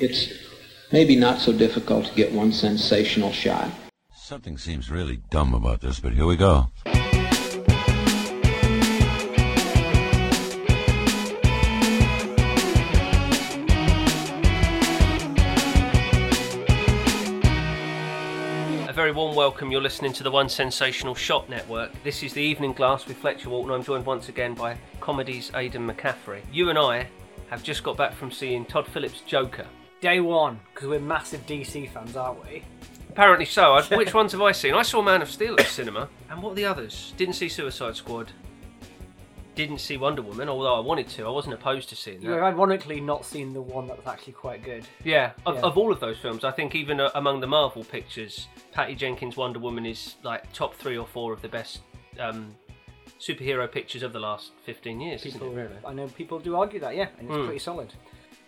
it's maybe not so difficult to get one sensational shot. Something seems really dumb about this, but here we go. A very warm welcome. You're listening to the One Sensational Shot Network. This is the Evening Glass with Fletcher Walton. I'm joined once again by comedy's Aidan McCaffrey. You and I have just got back from seeing Todd Phillips' Joker. Day one, because we're massive DC fans, aren't we? Apparently so. I, which ones have I seen? I saw Man of Steel at the cinema. And what are the others? Didn't see Suicide Squad. Didn't see Wonder Woman, although I wanted to. I wasn't opposed to seeing You've ironically not seen the one that was actually quite good. Yeah, of, Yeah. of all of those films, I think even uh, among the Marvel pictures, Patty Jenkins' Wonder Woman is like top three or four of the best um, superhero pictures of the last 15 years. isn't People, it? really. I know people do argue that, yeah, and it's pretty solid.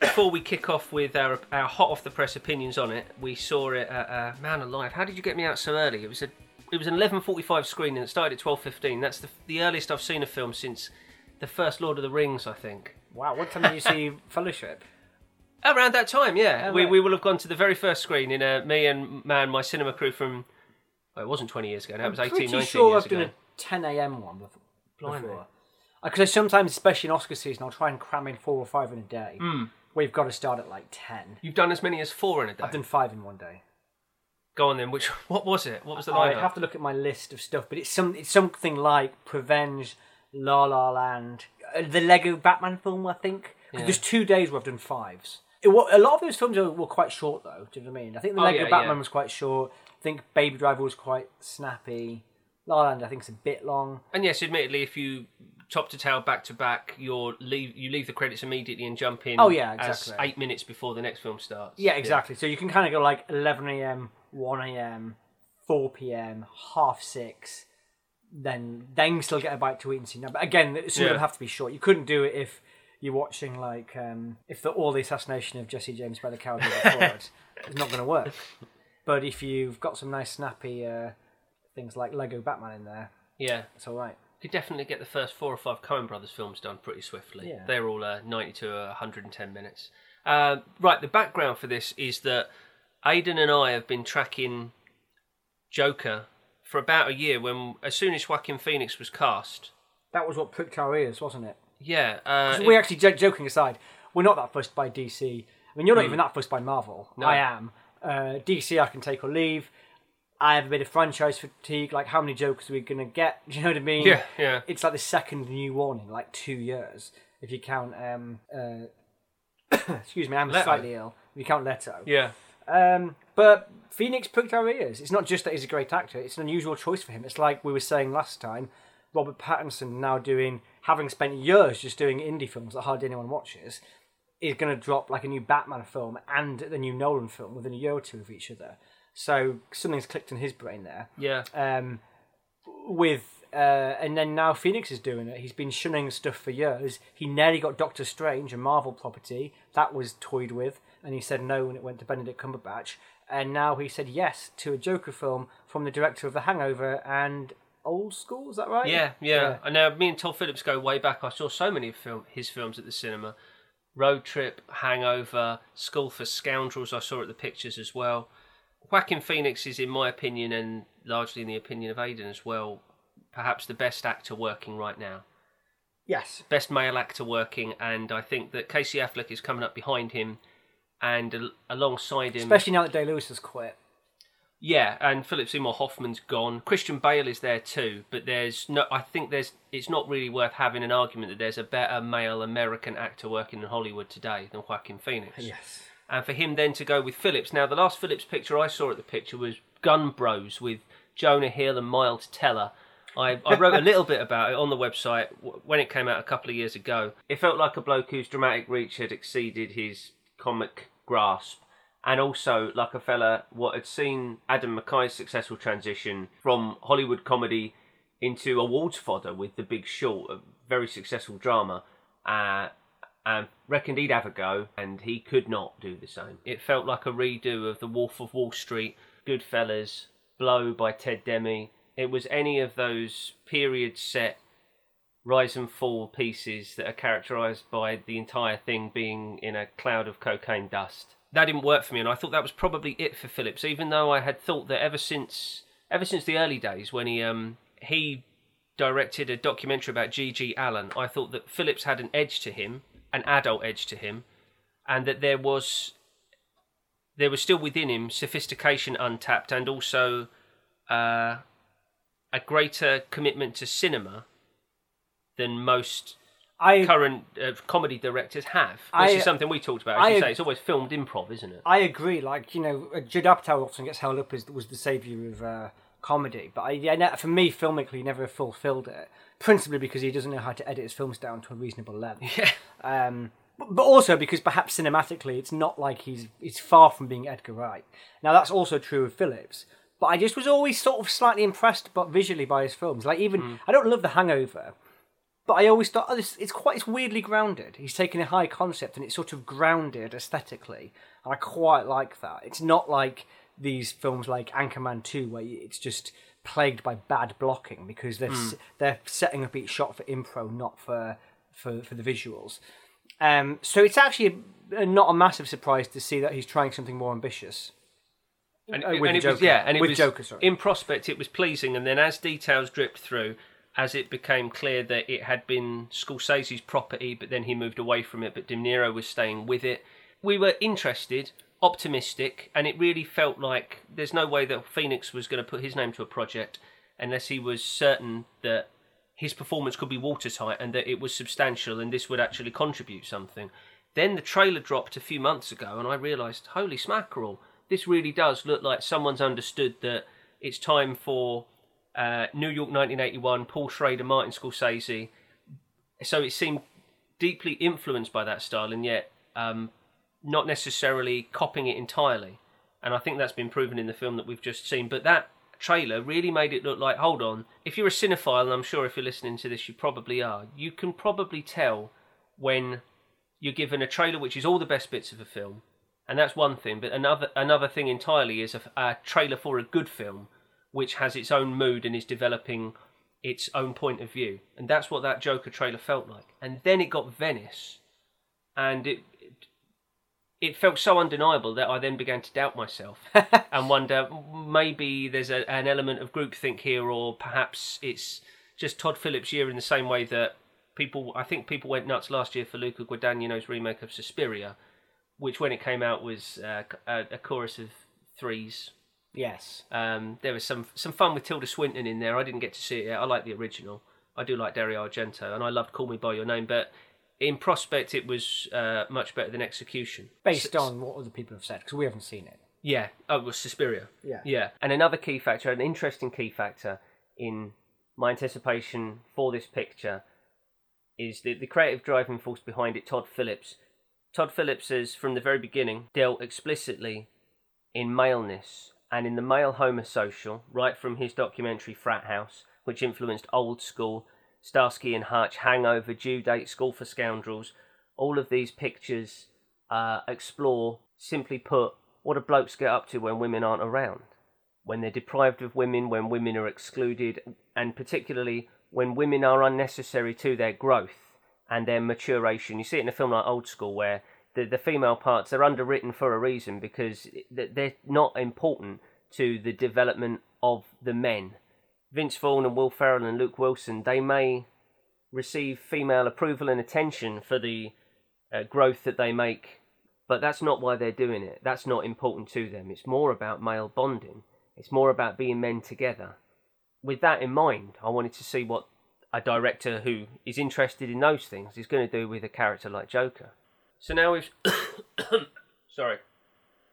Before we kick off with our, our hot off the press opinions on it, we saw it at uh, Man Alive. How did you get me out so early? It was a it was an 11:45 screening. It started at 12:15. That's the the earliest I've seen a film since the first Lord of the Rings, I think. Wow, what time did you see Fellowship? Around that time, yeah. Oh, we, right. we will have gone to the very first screening. Uh, me and man, my cinema crew from. Well, it wasn't 20 years ago. That was 18, Pretty 19 sure years I've done ago. a 10 a.m. one before. Because sometimes, especially in Oscar season, I'll try and cram in four or five in a day. Hmm. We've got to start at like 10. You've done as many as four in a day. I've done five in one day. Go on then. Which what was it? What was the I lineup? have to look at my list of stuff, but it's some it's something like Prevenge, La La Land, uh, the Lego Batman film, I think. 'Cause Yeah. There's two days where I've done fives. It, wa- a lot of those films are, were quite short, though. Do you know what I mean? I think the Oh, Lego yeah, Batman yeah. was quite short. I think Baby Driver was quite snappy. La La Land, I think, is a bit long. And yes, admittedly, if you top to tail back to back, you're leave you leave the credits immediately and jump in. Oh, yeah, as exactly. eight minutes before the next film starts. Yeah, exactly. So you can kind of go like 11 a.m., 1 a.m., 4 p.m., half six, then then still get a bite to eat and see. Now, but again, of Yeah. them have to be short. You couldn't do it if you're watching like um, if the all the assassination of Jesse James by the coward before it. It's not going to work. But if you've got some nice snappy uh, things like Lego Batman in there, Yeah. it's all right. You Could definitely get the first four or five Coen Brothers films done pretty swiftly. Yeah. They're all uh, 90 to 110 minutes. Uh, right, the background for this is that Aidan and I have been tracking Joker for about a year when, as soon as Joaquin Phoenix was cast, That was what pricked our ears, wasn't it? yeah. Uh, we actually, jo- joking aside, we're not that fussed by DC. I mean, you're not even that fussed by Marvel. No. I am. Uh, DC, I can take or leave. I have a bit of franchise fatigue. Like, how many Jokers are we going to get? Do you know what I mean? Yeah, yeah. It's like the second new one in like two years, if you count. Um, uh, excuse me, I'm Leto. slightly ill. If you count Leto. yeah. Um, but Phoenix pricked our ears. It's not just that he's a great actor; it's an unusual choice for him. It's like we were saying last time. Robert Pattinson now doing, having spent years just doing indie films that hardly anyone watches, is going to drop like a new Batman film and the new Nolan film within a year or two of each other. So something's clicked in his brain there. Yeah. Um, with uh, and then now Phoenix is doing it. He's been shunning stuff for years. He nearly got Doctor Strange, a Marvel property that was toyed with, and he said no when it went to Benedict Cumberbatch. And now he said yes to a Joker film from the director of The Hangover and Old School. Is that right? Yeah, yeah. I know. Me and Todd Phillips go way back. I saw so many of film, his films at the cinema. Road Trip, Hangover, School for Scoundrels. I saw at the pictures as well. Joaquin Phoenix is, in my opinion, and largely in the opinion of Aidan as well, perhaps the best actor working right now. Yes. Best male actor working, and I think that Casey Affleck is coming up behind him, and al- alongside him, Especially now that Day Lewis has quit. yeah, and Philip Seymour Hoffman's gone. Christian Bale is there too, but there's no. I think there's. It's not really worth having an argument that there's a better male American actor working in Hollywood today than Joaquin Phoenix. Yes. And for him then to go with Phillips. Now, the last Phillips picture I saw at the picture was Gun Bros with Jonah Hill and Miles Teller. I, I wrote a little bit about it on the website when it came out a couple of years ago. It felt like a bloke whose dramatic reach had exceeded his comic grasp, and also like a fella what had seen Adam McKay's successful transition from Hollywood comedy into awards fodder with The Big Short, a very successful drama. Uh, and reckoned he'd have a go, and he could not do the same. It felt like a redo of The Wolf of Wall Street, Goodfellas, Blow by Ted Demme. It was any of those period set rise and fall pieces that are characterized by the entire thing being in a cloud of cocaine dust. That didn't work for me, and I thought that was probably it for Phillips. Even though I had thought that ever since ever since the early days when he um he directed a documentary about G.G. Allin, I thought that Phillips had an edge to him, an adult edge to him, and that there was there was still within him sophistication untapped and also uh, a greater commitment to cinema than most I current uh, comedy directors have. This I- is something we talked about. As I- you say, it's always filmed improv, isn't it? I agree. Like you know, uh, Judd Apatow often gets held up as was the savior of uh, comedy, but I, yeah, for me, filmically, never fulfilled it. Principally because he doesn't know how to edit his films down to a reasonable level. Yeah. Um, but, but also because perhaps cinematically, it's not like he's he's far from being Edgar Wright. Now that's also true of Phillips. But I just was always sort of slightly impressed, but visually by his films. Like even I don't love The Hangover, but I always thought oh, this, it's quite it's weirdly grounded. He's taken a high concept and it's sort of grounded aesthetically, and I quite like that. It's not like these films like Anchorman Two, where it's just plagued by bad blocking because they're s they're setting up each shot for impro, not for for for the visuals. Um, so it's actually a, not a massive surprise to see that he's trying something more ambitious. And, Uh, with and it Joker. was yeah, and it With was Joker, sorry. in prospect it was pleasing, and then as details dripped through, as it became clear that it had been Scorsese's property, but then he moved away from it, but De Niro was staying with it. We were interested, optimistic, and it really felt like there's no way that Phoenix was going to put his name to a project unless he was certain that his performance could be watertight and that it was substantial and this would actually contribute something. Then the trailer dropped a few months ago, and I realised, holy smackerel, this really does look like someone's understood that it's time for uh, New York 1981, Paul Schrader, Martin Scorsese. So it seemed deeply influenced by that style, and yet um, not necessarily copying it entirely. And I think that's been proven in the film that we've just seen. But that trailer really made it look like, hold on, if you're a cinephile, and I'm sure if you're listening to this, you probably are, you can probably tell when you're given a trailer which is all the best bits of a film, and that's one thing. But another another thing entirely is a, a trailer for a good film, which has its own mood and is developing its own point of view, and that's what that Joker trailer felt like. And then it got Venice, and it it, felt so undeniable that I then began to doubt myself and wonder maybe there's a, an element of groupthink here, or perhaps it's just Todd Phillips' year in the same way that people I think people went nuts last year for Luca Guadagnino's remake of Suspiria, which when it came out was uh, a, a chorus of threes. Yes. Um, there was some some fun with Tilda Swinton in there. I didn't get to see it yet. I like the original. I do like Dario Argento, and I loved Call Me by Your Name. But in prospect, it was uh, much better than Execution. Based S- on what other people have said, because we haven't seen it. yeah, oh, it was Suspiria. Yeah. Yeah. And another key factor, an interesting key factor in my anticipation for this picture is the, the creative driving force behind it, Todd Phillips. Todd Phillips has, from the very beginning, dealt explicitly in maleness and in the male homosocial, right from his documentary Frat House, which influenced Old School, Starsky and Hutch, Hangover, Due Date, School for Scoundrels. All of these pictures uh, explore, simply put, what do blokes get up to when women aren't around? When they're deprived of women, when women are excluded, and particularly when women are unnecessary to their growth and their maturation. You see it in a film like Old School where the, the female parts are underwritten for a reason because they're not important to the development of the men. Vince Vaughn and Will Ferrell and Luke Wilson, they may receive female approval and attention for the uh, growth that they make, but that's not why they're doing it. That's not important to them. It's more about male bonding, it's more about being men together. With that in mind, I wanted to see what a director who is interested in those things is going to do with a character like Joker. So now we've. Sorry.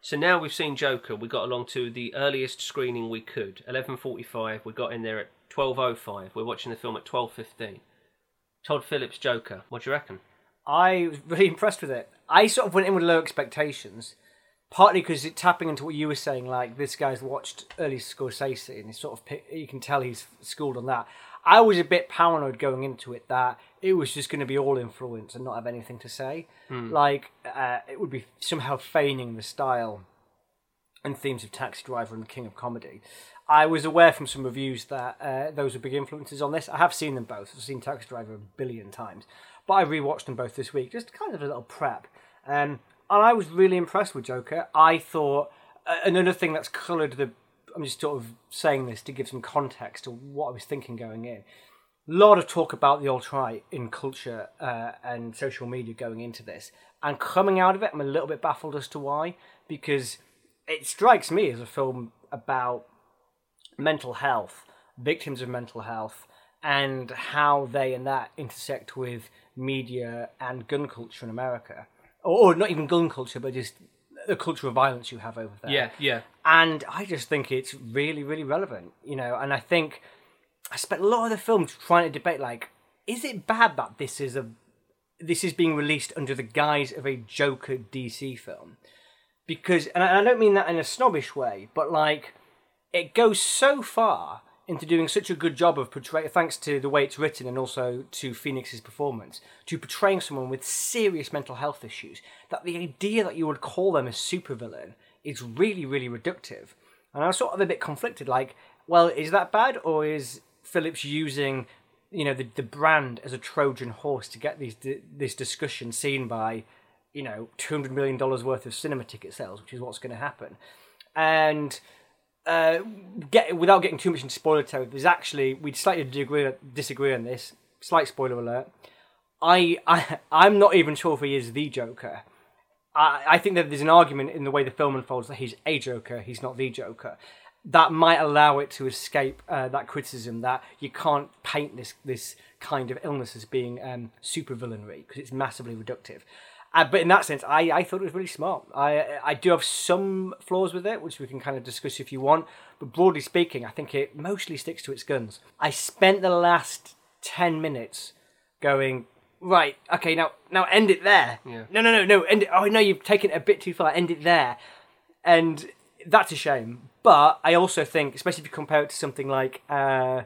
So now we've seen Joker. We got along to the earliest screening we could, eleven forty-five. We got in there at twelve oh five. We're watching the film at twelve fifteen. Todd Phillips Joker. What do you reckon? I was really impressed with it. I sort of went in with low expectations, partly because it tapping into what you were saying, like this guy's watched early Scorsese and he's sort of you can tell he's schooled on that. I was a bit paranoid going into it that it was just going to be all influence and not have anything to say. Like uh, it would be somehow feigning the style and themes of Taxi Driver and The King of Comedy. I was aware from some reviews that uh, those were big influences on this. I have seen them both. I've seen Taxi Driver a billion times, but I rewatched them both this week, just kind of a little prep. Um, and I was really impressed with Joker. I thought uh, another thing that's coloured the. I'm just sort of saying this to give some context to what I was thinking going in. A lot of talk about the alt right in culture uh, and social media going into this, and coming out of it, I'm a little bit baffled as to why, because it strikes me as a film about mental health, victims of mental health, and how they and that intersect with media and gun culture in America, or, or not even gun culture, but just the culture of violence you have over there. Yeah, yeah. And I just think it's really, really relevant, you know. And I think I spent a lot of the film trying to debate, like, is it bad that this is a this is being released under the guise of a Joker DC film? Because, and I don't mean that in a snobbish way, but like, it goes so far into doing such a good job of portraying, thanks to the way it's written and also to Phoenix's performance, to portraying someone with serious mental health issues, that the idea that you would call them a supervillain is really, really reductive. And I was sort of a bit conflicted, like, well, is that bad, or is Phillips using, you know, the, the brand as a Trojan horse to get these this discussion seen by, you know, two hundred million dollars worth of cinema ticket sales, which is what's going to happen, and uh, get without getting too much into spoiler territory, there's actually we slightly disagree, disagree on this. Slight spoiler alert. I I I'm not even sure if he is the Joker. I I think that there's an argument in the way the film unfolds that he's a Joker, he's not the Joker. That might allow it to escape uh, that criticism that you can't paint this this kind of illness as being um, super villainry because it's massively reductive. Uh, but in that sense, I, I thought it was really smart. I I do have some flaws with it, which we can kind of discuss if you want. But broadly speaking, I think it mostly sticks to its guns. I spent the last ten minutes going right. Okay, now now end it there. Yeah. No, no, no, no. End it. Oh no, you've taken it a bit too far. End it there, and that's a shame. But I also think, especially if you compare it to something like uh,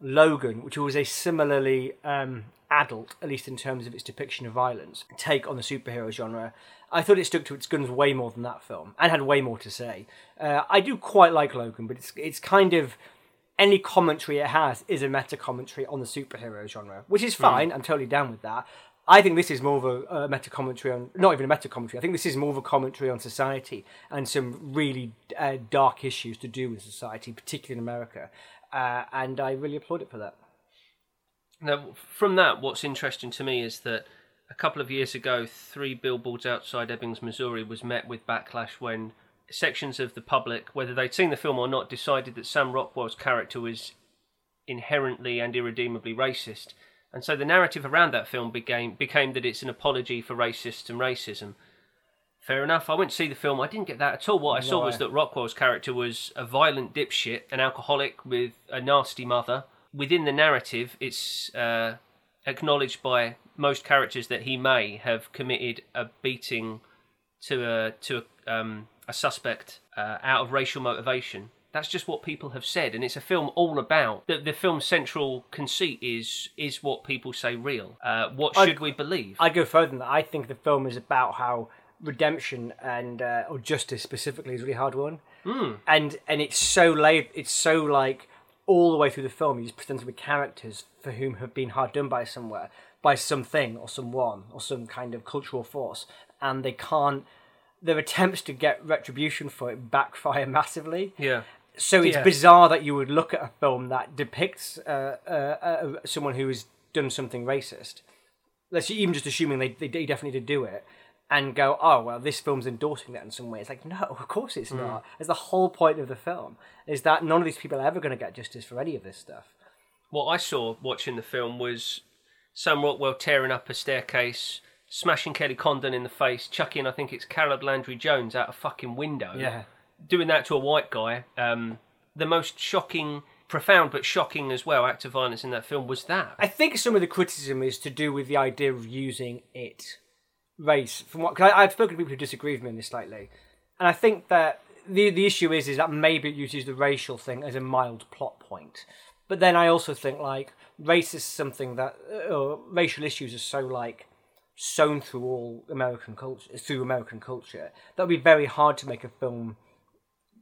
Logan, which was a similarly um, adult, at least in terms of its depiction of violence, take on the superhero genre. I thought it stuck to its guns way more than that film, and had way more to say. Uh, I do quite like Logan, but it's it's kind of any commentary it has is a meta commentary on the superhero genre, which is fine. I'm totally down with that. I think this is more of a, a meta commentary on, not even a meta commentary. I think this is more of a commentary on society and some really uh, dark issues to do with society, particularly in America. Uh, and I really applaud it for that. Now, from that, what's interesting to me is that a couple of years ago, three billboards outside Ebbings, Missouri, was met with backlash when sections of the public, whether they'd seen the film or not, decided that Sam Rockwell's character was inherently and irredeemably racist. And so the narrative around that film became became that it's an apology for racists and racism. Fair enough. I went to see the film. I didn't get that at all. What I saw was that Rockwell's character was a violent dipshit, an alcoholic with a nasty mother. Within the narrative, it's uh, acknowledged by most characters that he may have committed a beating to a to a, um, a suspect uh, out of racial motivation. That's just what people have said, and it's a film all about the the film's central conceit is is what people say real. Uh, what I- should we believe? I'd go further than that. I think the film is about how redemption and uh, or justice specifically is really hard won. mm. and and it's so laid. It's so like all the way through the film. He's presented with characters for whom have been hard done by somewhere, by something or someone or some kind of cultural force, and they can't. Their attempts to get retribution for it backfire massively. yeah. So it's Yeah. bizarre that you would look at a film that depicts uh, uh, uh, someone who has done something racist. Let's even just assuming they, they definitely did do it, and go, oh well, this film's endorsing that in some way. It's like, no, of course it's not. It's the whole point of the film is that none of these people are ever going to get justice for any of this stuff. what I saw watching the film was Sam Rockwell tearing up a staircase, smashing Kelly Condon in the face, chucking I think it's Caleb Landry Jones out a fucking window. Yeah. Doing that to a white guy. Um, the most shocking, profound but shocking as well act of violence in that film was that. I think some of the criticism is to do with the idea of using it race. From what cause I, I've spoken to people who disagree with me on this slightly, and I think that the the issue is is that maybe it uses the racial thing as a mild plot point, but then I also think like race is something that uh, racial issues are so like sewn through all American culture through American culture that would be very hard to make a film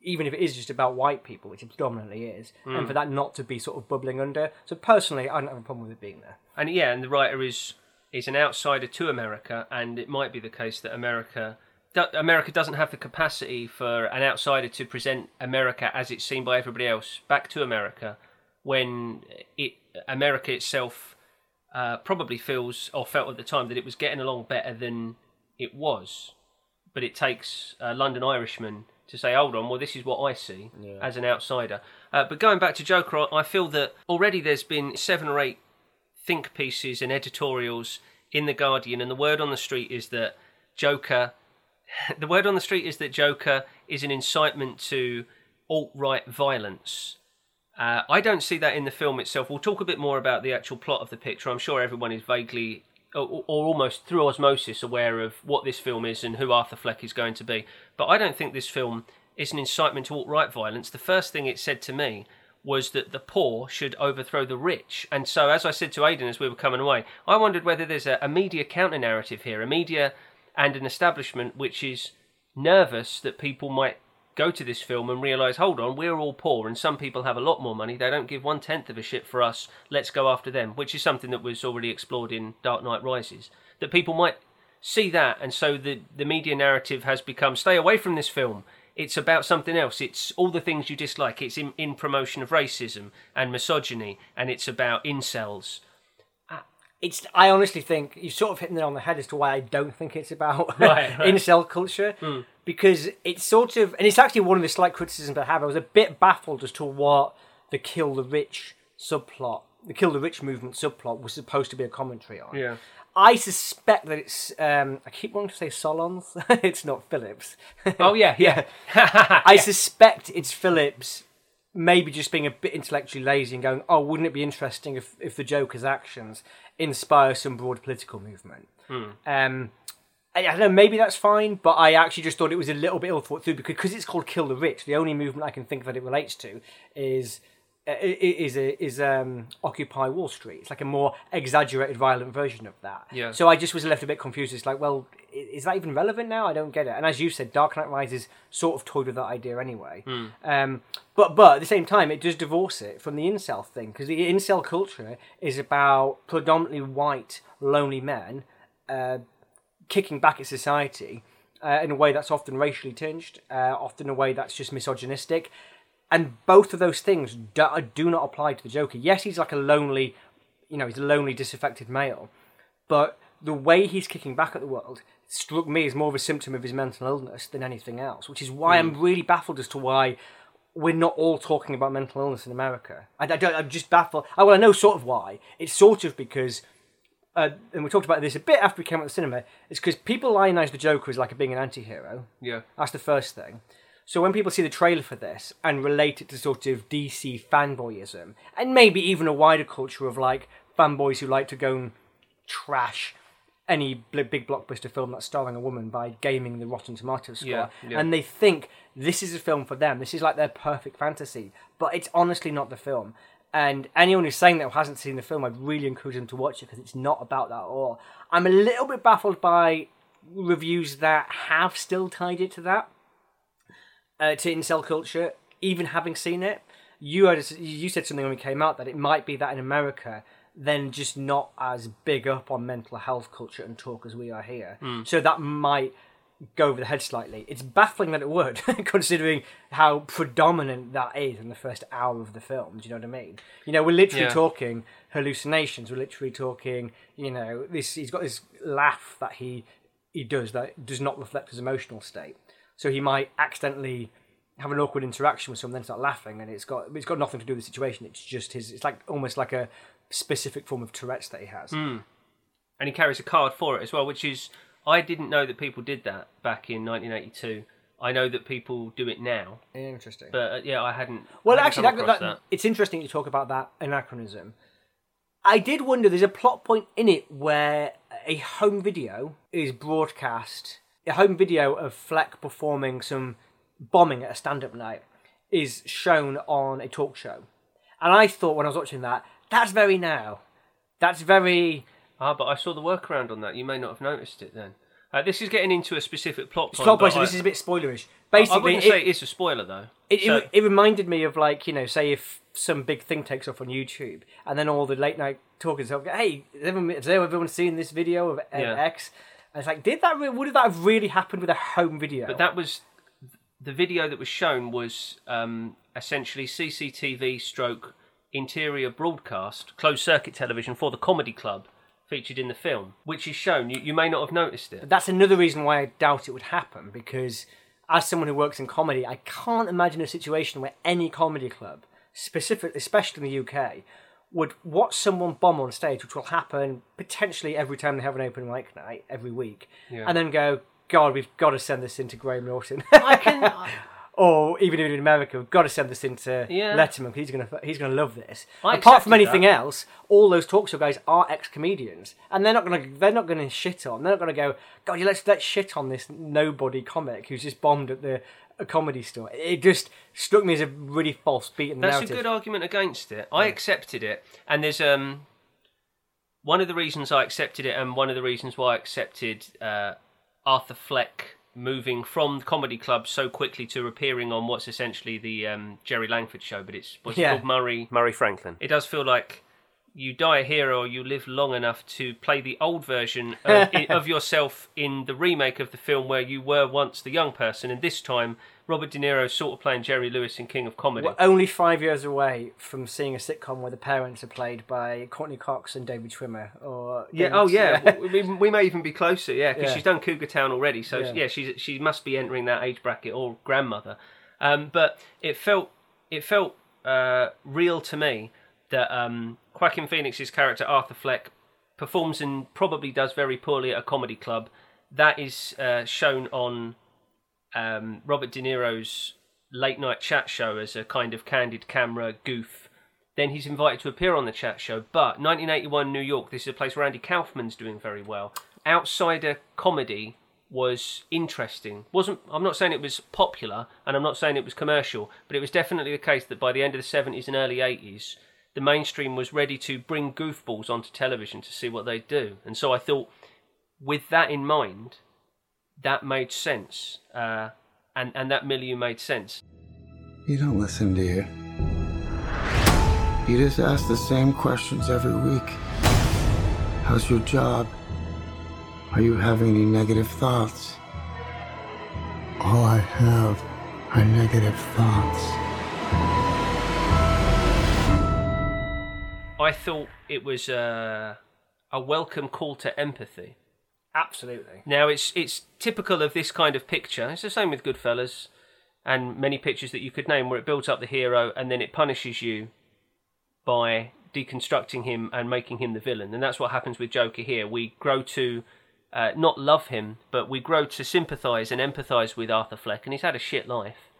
even if it is just about white people, which it predominantly is, Hmm. and for that not to be sort of bubbling under. So personally, I don't have a problem with it being there. And yeah, and the writer is is an outsider to America, and it might be the case that America America doesn't have the capacity for an outsider to present America as it's seen by everybody else back to America when it America itself uh, probably feels or felt at the time that it was getting along better than it was. But it takes a London Irishman to say, hold on, well, this is what I see as an outsider. Uh, but going back to Joker, I feel that already there's been seven or eight think pieces and editorials in The Guardian, and the word on the street is that Joker. The word on the street is that Joker is an incitement to alt right violence. Uh, I don't see that in the film itself. We'll talk a bit more about the actual plot of the picture. I'm sure everyone is vaguely or, or almost through osmosis aware of what this film is and who Arthur Fleck is going to be. But I don't think this film is an incitement to alt right violence. The first thing it said to me was that the poor should overthrow the rich. And so, as I said to Aidan as we were coming away, I wondered whether there's a, a media counter narrative here, a media and an establishment which is nervous that people might go to this film and realise, hold on, we're all poor and some people have a lot more money. They don't give one tenth of a shit for us. Let's go after them, which is something that was already explored in Dark Knight Rises. That people might see that, and so the, the media narrative has become stay away from this film. It's about something else. It's all the things you dislike. It's in, in promotion of racism and misogyny, and it's about incels. It's. I honestly think you're sort of hit it on the head as to why I don't think it's about Right, right. incel culture hmm. because it's sort of, and it's actually one of the slight criticisms I have. I was a bit baffled as to what the kill the rich subplot, the kill the rich movement subplot, was supposed to be a commentary on. Yeah. I suspect that it's. Um, I keep wanting to say Solons. it's not Phillips. Oh yeah, yeah. I suspect it's Phillips maybe just being a bit intellectually lazy and going, oh, wouldn't it be interesting if, if the Joker's actions inspire some broad political movement? Um, I, I don't know, maybe that's fine, but I actually just thought it was a little bit ill thought through because cause it's called Kill the Rich. The only movement I can think that it relates to is. Uh, i- i- Is is um, Occupy Wall Street? It's like a more exaggerated, violent version of that. Yeah. So I just was left a bit confused. It's like, well, is that even relevant now? I don't get it. And as you said, Dark Knight Rises sort of toyed with that idea anyway. Um, but but at the same time, it does divorce it from the incel thing because the incel culture is about predominantly white, lonely men uh, kicking back at society uh, in a way that's often racially tinged, uh, often a way that's just misogynistic. And both of those things do, do not apply to the Joker. Yes, he's like a lonely, you know, he's a lonely, disaffected male, but the way he's kicking back at the world struck me as more of a symptom of his mental illness than anything else, which is why I'm really baffled as to why we're not all talking about mental illness in America. I, I don't, I'm just baffled. I, well, I know sort of why. It's sort of because uh, and we talked about this a bit after we came out of the cinema, it's because people lionize the Joker as like being an anti-hero. Yeah. That's the first thing. So when people see the trailer for this and relate it to sort of DC fanboyism, and maybe even a wider culture of like fanboys who like to go and trash any big blockbuster film that's starring a woman by gaming the Rotten Tomatoes score, Yeah, yeah. and they think this is a film for them. This is like their perfect fantasy, but it's honestly not the film. And anyone who's saying that or hasn't seen the film, I'd really encourage them to watch it because it's not about that at all. I'm a little bit baffled by reviews that have still tied it to that, uh, to incel culture, even having seen it. You had, you said something when we came out that it might be that in America, then just not as big up on mental health culture and talk as we are here. So that might go over the head slightly. It's baffling that it would, considering how predominant that is in the first hour of the film. Do you know what I mean? You know, we're literally Yeah. talking hallucinations. We're literally talking, you know, this. He's got this laugh that he he does that does not reflect his emotional state. So he might accidentally have an awkward interaction with someone, then start laughing, and it's got it's got nothing to do with the situation. It's just his. It's like almost like a specific form of Tourette's that he has. and he carries a card for it as well, which is I didn't know that people did that back in 1982. I know that people do it now, Interesting. but uh, yeah, I hadn't. Well, I hadn't actually, that, across that, it's interesting you talk about that anachronism. I did wonder. There's a plot point in it where a home video is broadcast. A home video of Fleck performing some bombing at a stand-up night is shown on a talk show, and I thought when I was watching that, that's very now. That's very Ah, but I saw the workaround on that. You may not have noticed it then. Uh, this is getting into a specific plot point. Plot point, so I- this is a bit spoilerish. I Basically, wouldn't it- say it's a spoiler though. It, So- it, it reminded me of like you know, say if some big thing takes off on YouTube, and then all the late night talkers go, "Hey, has everyone, has everyone seen this video of Yeah. X?" And it's like, did that? Re- would that have really happened with a home video? But that was the video that was shown was um, essentially CCTV stroke interior broadcast, closed circuit television for the comedy club featured in the film, which is shown. You, you may not have noticed it. But that's another reason why I doubt it would happen because, as someone who works in comedy, I can't imagine a situation where any comedy club, specifically, especially in the UK, would watch someone bomb on stage, which will happen potentially every time they have an open mic night every week, Yeah. and then go, "God, we've got to send this into Graham Norton." I can. or even in America, we've got to send this into Yeah. Letterman. 'cause He's gonna he's gonna love this. I Apart from anything that. else, all those talk show guys are ex comedians, and they're not gonna they're not gonna shit on. They're not gonna go, God, you let's let's shit on this nobody comic who's just bombed at the a comedy store. It just struck me as a really false beat in the That's narrative. a good argument against it. I accepted it, and there's um one of the reasons I accepted it, and one of the reasons why I accepted uh, Arthur Fleck moving from the comedy club so quickly to appearing on what's essentially the um, Jerry Langford show, but it's what's it Yeah. called Murray Murray Franklin. It does feel like you die a hero or you live long enough to play the old version of, of yourself in the remake of the film where you were once the young person, and this time Robert De Niro sort of playing Jerry Lewis in King of Comedy. We're only five years away from seeing a sitcom where the parents are played by Courteney Cox and David Schwimmer. Or Yeah. Oh, yeah. we, we may even be closer. Yeah, because Yeah. she's done Cougar Town already. So Yeah. yeah, she's she must be entering that age bracket or grandmother. Um, but it felt it felt uh, real to me that um, Joaquin Phoenix's character Arthur Fleck performs and probably does very poorly at a comedy club. That is uh, shown on um, Robert De Niro's late night chat show as a kind of candid camera goof. Then he's invited to appear on the chat show. But 1981 New York, this is a place where Andy Kaufman's doing very well. Outsider comedy was interesting. wasn't I'm not saying it was popular, and I'm not saying it was commercial, but it was definitely the case that by the end of the 70s and early 80s, the mainstream was ready to bring goofballs onto television to see what they'd do. And so I thought, with that in mind, that made sense, uh, and and that milieu made sense. You don't listen, do you? You just ask the same questions every week. How's your job? Are you having any negative thoughts? All I have are negative thoughts. I thought it was uh, a welcome call to empathy. Absolutely. Now it's it's typical of this kind of picture. It's the same with Goodfellas and many pictures that you could name where it builds up the hero and then it punishes you by deconstructing him and making him the villain. And that's what happens with Joker here. We grow to uh, not love him, but we grow to sympathise and empathise with Arthur Fleck, and he's had a shit life.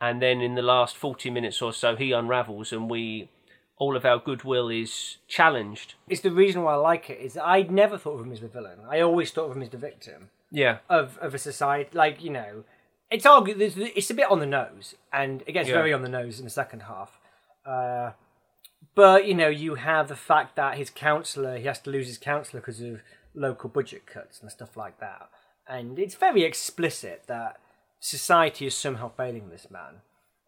And then in the last 40 minutes or so, he unravels, and we all of our goodwill is challenged. It's the reason why I like it. Is I'd never thought of him as the villain. I always thought of him as the victim. Yeah. of of a society like you know it's argu- it's a bit on the nose and it gets Yeah. very on the nose in the second half uh, but you know you have the fact that his counselor he has to lose his counselor because of local budget cuts and stuff like that and it's very explicit that society is somehow failing this man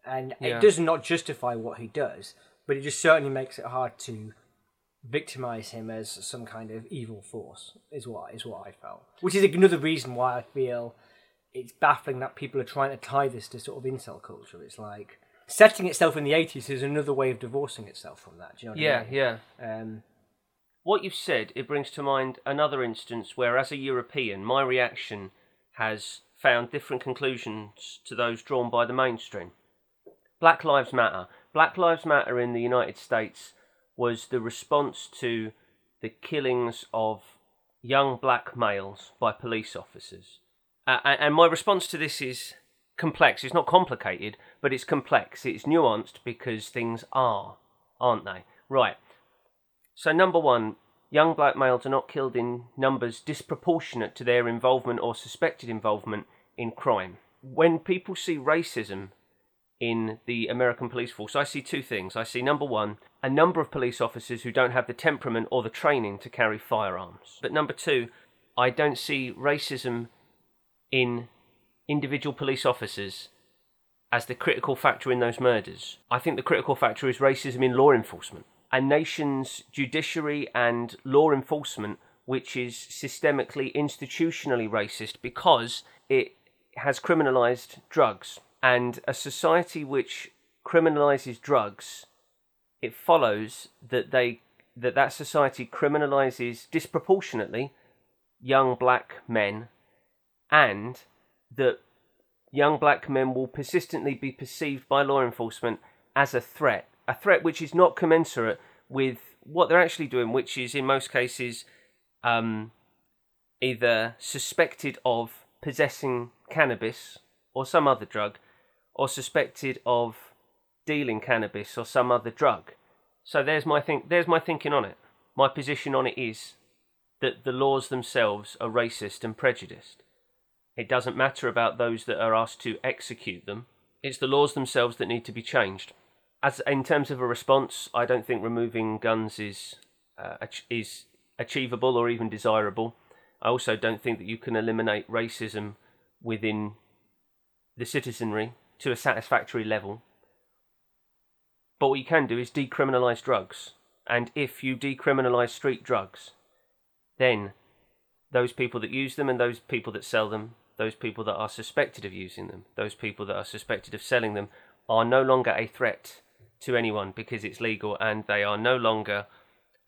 and Yeah. it does not justify what he does but it just certainly makes it hard to victimize him as some kind of evil force is what is what I felt. Which is another reason why I feel it's baffling that people are trying to tie this to sort of incel culture. It's like setting itself in the eighties is another way of divorcing itself from that. Do you know what Yeah, I mean? yeah. Um, What you've said, it brings to mind another instance where, as a European, my reaction has found different conclusions to those drawn by the mainstream. Black Lives Matter. Black Lives Matter in the United States was the response to the killings of young black males by police officers. Uh, and and my response to this is complex. It's not complicated, but it's complex. It's nuanced because things are, aren't they? Right. So, number one, young black males are not killed in numbers disproportionate to their involvement or suspected involvement in crime. When people see racism in the American police force, I see two things. I see, number one, a number of police officers who don't have the temperament or the training to carry firearms. But number two, I don't see racism in individual police officers as the critical factor in those murders. I think the critical factor is racism in law enforcement. A nation's judiciary and law enforcement, which is systemically, institutionally racist because it has criminalized drugs. And a society which criminalizes drugs, it follows that they that that society criminalizes disproportionately young black men and that young black men will persistently be perceived by law enforcement as a threat, a threat which is not commensurate with what they're actually doing, which is in most cases um, either suspected of possessing cannabis or some other drug, or suspected of dealing cannabis or some other drug. So there's my think. There's my thinking on it. My position on it is that the laws themselves are racist and prejudiced. It doesn't matter about those that are asked to execute them. It's the laws themselves that need to be changed. As in terms of a response, I don't think removing guns is uh, is achievable or even desirable. I also don't think that you can eliminate racism within the citizenry to a satisfactory level. But what you can do is decriminalise drugs. And if you decriminalise street drugs, then those people that use them and those people that sell them, those people that are suspected of using them, those people that are suspected of selling them, are no longer a threat to anyone because it's legal and they are no longer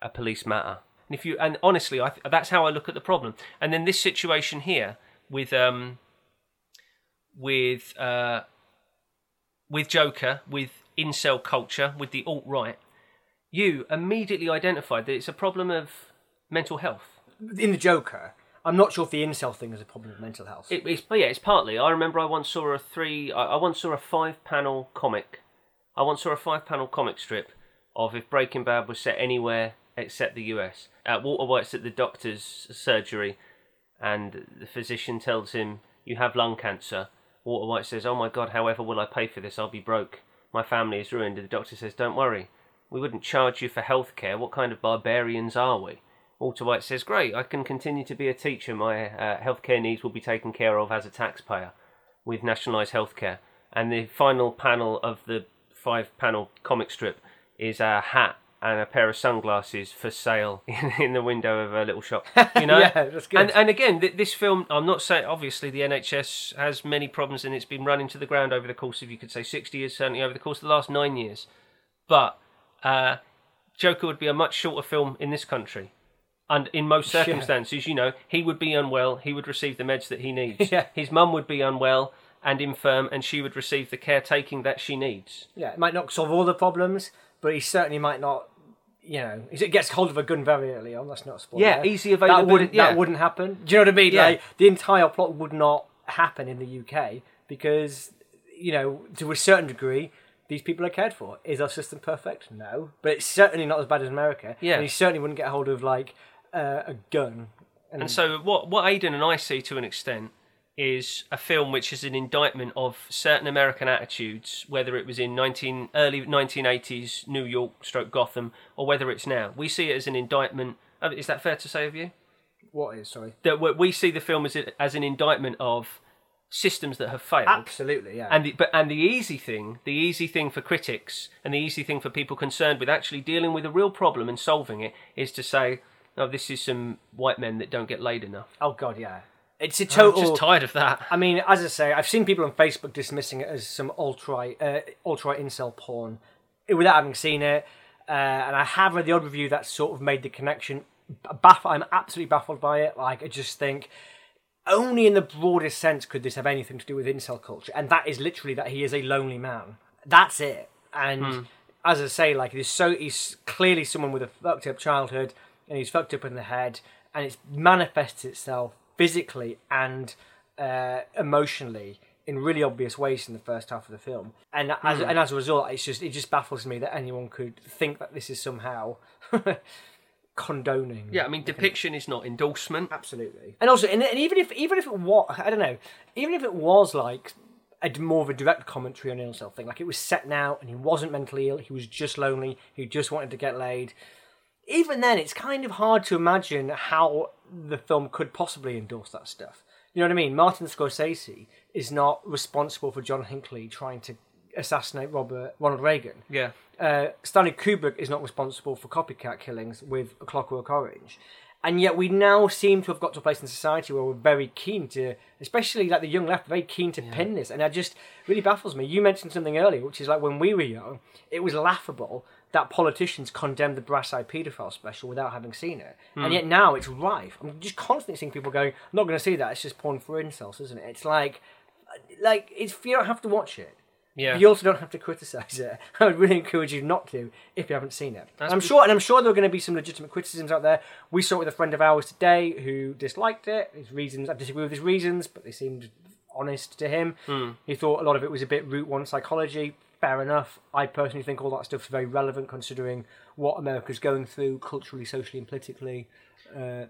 a police matter. And if you and honestly, I, that's how I look at the problem. And then this situation here with um with uh with Joker, with incel culture, with the alt right, you immediately identified that it's a problem of mental health. In the Joker, I'm not sure if the incel thing is a problem of mental health. It, it's but yeah, it's partly. I remember I once saw a three. I, I once saw a five-panel comic. I once saw a five-panel comic strip of if Breaking Bad was set anywhere except the U.S. Uh, Walter White's at the doctor's surgery, and the physician tells him, "You have lung cancer." Walter White says, "Oh my God, however will I pay for this? I'll be broke. My family is ruined." And the doctor says, "Don't worry, we wouldn't charge you for health care. What kind of barbarians are we?" Walter White says, Great, I can continue to be a teacher. My uh, healthcare needs will be taken care of as a taxpayer with nationalised healthcare. And the final panel of the five panel comic strip is a hat and a pair of sunglasses for sale in, in the window of a little shop. You know? Yeah, that's good. And, and again, th- this film, I'm not saying, obviously, the NHS has many problems and it's been running to the ground over the course of, you could say, 60 years, certainly over the course of the last nine years. But uh, Joker would be a much shorter film in this country. And in most circumstances, you know, he would be unwell, he would receive the meds that he needs. Yeah. His mum would be unwell and infirm, and she would receive the caretaking that she needs. yeah, it might not solve all the problems, but he certainly might not. You know, if it gets hold of a gun very early on. That's not a spoiler. Yeah, easy That availability. wouldn't. yeah. That wouldn't happen. Do you know what I mean? Yeah. Like the entire plot would not happen in the UK because you know, to a certain degree, these people are cared for. Is our system perfect? No, but it's certainly not as bad as America. Yeah. and he certainly wouldn't get hold of like uh, a gun. And so, what what Aidan and I see to an extent is a film which is an indictment of certain American attitudes, whether it was in 19, early 1980s New York, stroke Gotham, or whether it's now. We see it as an indictment. Is that fair to say of you? What is sorry? That we- we see the film as as an indictment of systems that have failed. Absolutely, yeah. And the, but and the easy thing, the easy thing for critics and the easy thing for people concerned with actually dealing with a real problem and solving it is to say, "Oh, this is some white men that don't get laid enough." oh god, yeah. It's a I'm total. just tired of that. I mean, as I say, I've seen people on Facebook dismissing it as some ultra right uh, alt-right incel porn, without having seen it. Uh, and I have read the odd review that sort of made the connection. Baff- I'm absolutely baffled by it. Like, I just think only in the broadest sense could this have anything to do with incel culture, and that is literally that he is a lonely man. That's it. And as I say, like, he's so he's clearly someone with a fucked up childhood, and he's fucked up in the head, and it manifests itself physically and uh, emotionally in really obvious ways in the first half of the film. And as and as a result, it's just it just baffles me that anyone could think that this is somehow condoning. Yeah, I mean, depiction is not endorsement. absolutely. And also, and, and even if even if it was, I don't know, even if it was like a more of a direct commentary on incel thing, like it was set now and he wasn't mentally ill, he was just lonely, he just wanted to get laid. Even then, it's kind of hard to imagine how the film could possibly endorse that stuff. You know what I mean? Martin Scorsese is not responsible for John Hinckley trying to assassinate Robert Ronald Reagan. Yeah. Uh, Stanley Kubrick is not responsible for copycat killings with A Clockwork Orange. And yet we now seem to have got to a place in society where we're very keen to, especially like the young left, very keen to pin this. And that just really baffles me. You mentioned something earlier, which is like when we were young, it was laughable that politicians condemned the Brass Eye paedophile special without having seen it. And yet now it's rife. I'm just constantly seeing people going, I'm not going to see that. It's just porn for incels, isn't it? It's like, like it's you don't have to watch it. Yeah. You also don't have to criticise it. I would really encourage you not to if you haven't seen it. That's I'm be- sure, and I'm sure there are going to be some legitimate criticisms out there. We saw it with a friend of ours today who disliked it. His reasons, I disagree with his reasons, but they seemed honest to him. Hmm. He thought a lot of it was a bit root one psychology. Fair enough. I personally think all that stuff's very relevant considering what America's going through culturally, socially, and politically.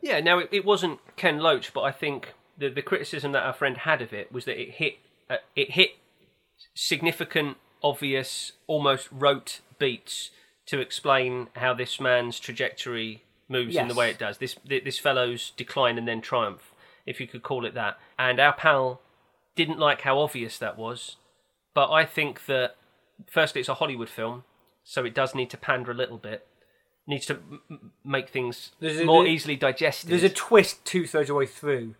Yeah, now it, it wasn't Ken Loach, but I think the the criticism that our friend had of it was that it hit uh, it hit significant, obvious, almost rote beats to explain how this man's trajectory moves in the way it does. This this fellow's decline and then triumph, if you could call it that. And our pal didn't like how obvious that was, but I think that firstly it's a Hollywood film, so it does need to pander a little bit. Needs to m- make things a- more there- easily digested. There's a twist two thirds of the way through,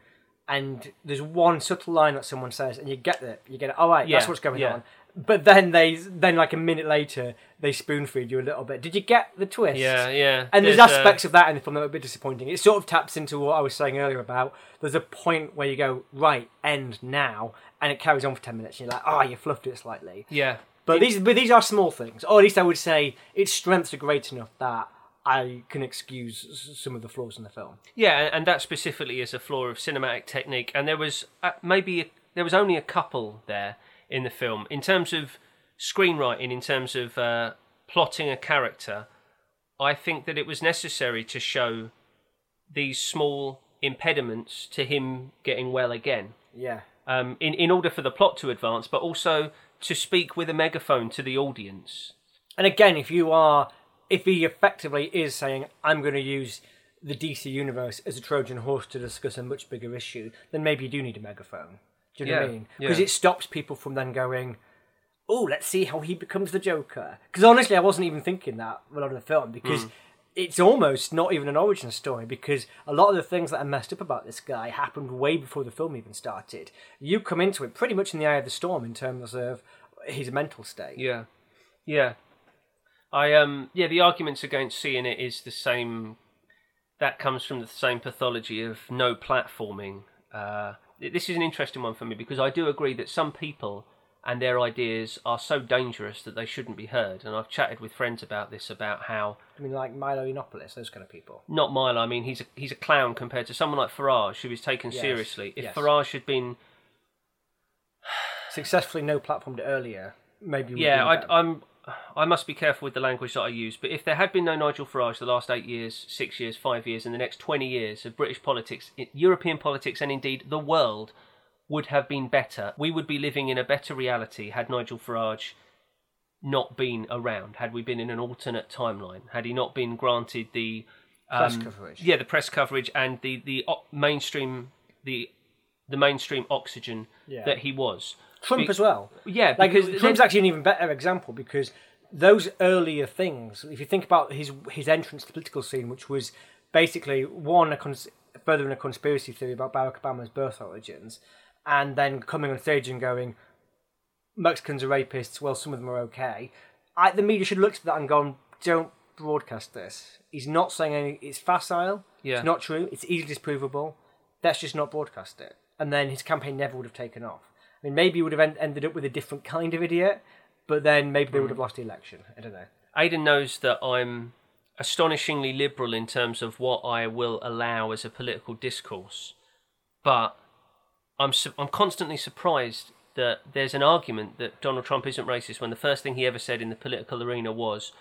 and there's one subtle line that someone says, and you get it. You get it. All right, that's Yeah, what's going yeah. on. But then they, then like a minute later, they spoon feed you a little bit. Did you get the twist? Yeah, yeah. And there's, There's, uh, aspects of that in the film that are a bit disappointing. It sort of taps into what I was saying earlier about there's a point where you go right end now, and it carries on for ten minutes. And you're like, oh, you fluffed it slightly. yeah. But these, but these are small things, or at least I would say its strengths are great enough that I can excuse some of the flaws in the film. Yeah, and- that specifically is a flaw of cinematic technique. And there was uh, maybe there was only a couple there in the film in terms of screenwriting, in terms of uh, plotting a character. I think that it was necessary to show these small impediments to him getting well again. Yeah. Um, in in order for the plot to advance, but also to speak with a megaphone to the audience. And again, if you are, if he effectively is saying, I'm going to use the DC universe as a Trojan horse to discuss a much bigger issue, then maybe you do need a megaphone. Do you know what I mean? Because yeah. it stops people from then going, oh, let's see how he becomes the Joker. Because honestly, I wasn't even thinking that a lot of the film because. Hmm. It's almost not even an origin story because a lot of the things that are messed up about this guy happened way before the film even started. You come into it pretty much in the eye of the storm in terms of his mental state. Yeah, yeah. I um yeah. The arguments against seeing it is the same. That comes from the same pathology of no platforming. Uh, this is an interesting one for me because I do agree that some people and their ideas are so dangerous that they shouldn't be heard. And I've chatted with friends about this about how I mean, like Milo Yiannopoulos, those kind of people. not Milo. I mean, he's a, he's a clown compared to someone like Farage, who is taken Yes, seriously. If yes. Farage had been Successfully no platformed earlier, maybe. Yeah, I, I'm. I must be careful with the language that I use. But if there had been no Nigel Farage the last eight years, six years, five years, and the next twenty years of British politics, European politics, and indeed the world would have been better. We would be living in a better reality had Nigel Farage not been around. Had we been in an alternate timeline. Had he not been granted the Press um, coverage. Yeah, the press coverage and the the o- mainstream the the mainstream oxygen Yeah. that he was. Trump Be- as well. Yeah, Like because Trump's then- actually an even better example because those earlier things, if you think about his his entrance to the political scene, which was basically one a cons- further in a conspiracy theory about Barack Obama's birth origins, and then coming on stage and going, Mexicans are rapists. Well, some of them are okay. I, the media should look at that and gone, don't broadcast this. He's not saying any. It's facile. Yeah. It's not true. It's easily disprovable. Let's just not broadcast it. And then his campaign never would have taken off. I mean, maybe he would have en- ended up with a different kind of idiot, but then maybe they would hmm. have lost the election. I don't know. Aidan knows that I'm astonishingly liberal in terms of what I will allow as a political discourse, but I'm su- I'm constantly surprised that there's an argument that Donald Trump isn't racist when the first thing he ever said in the political arena was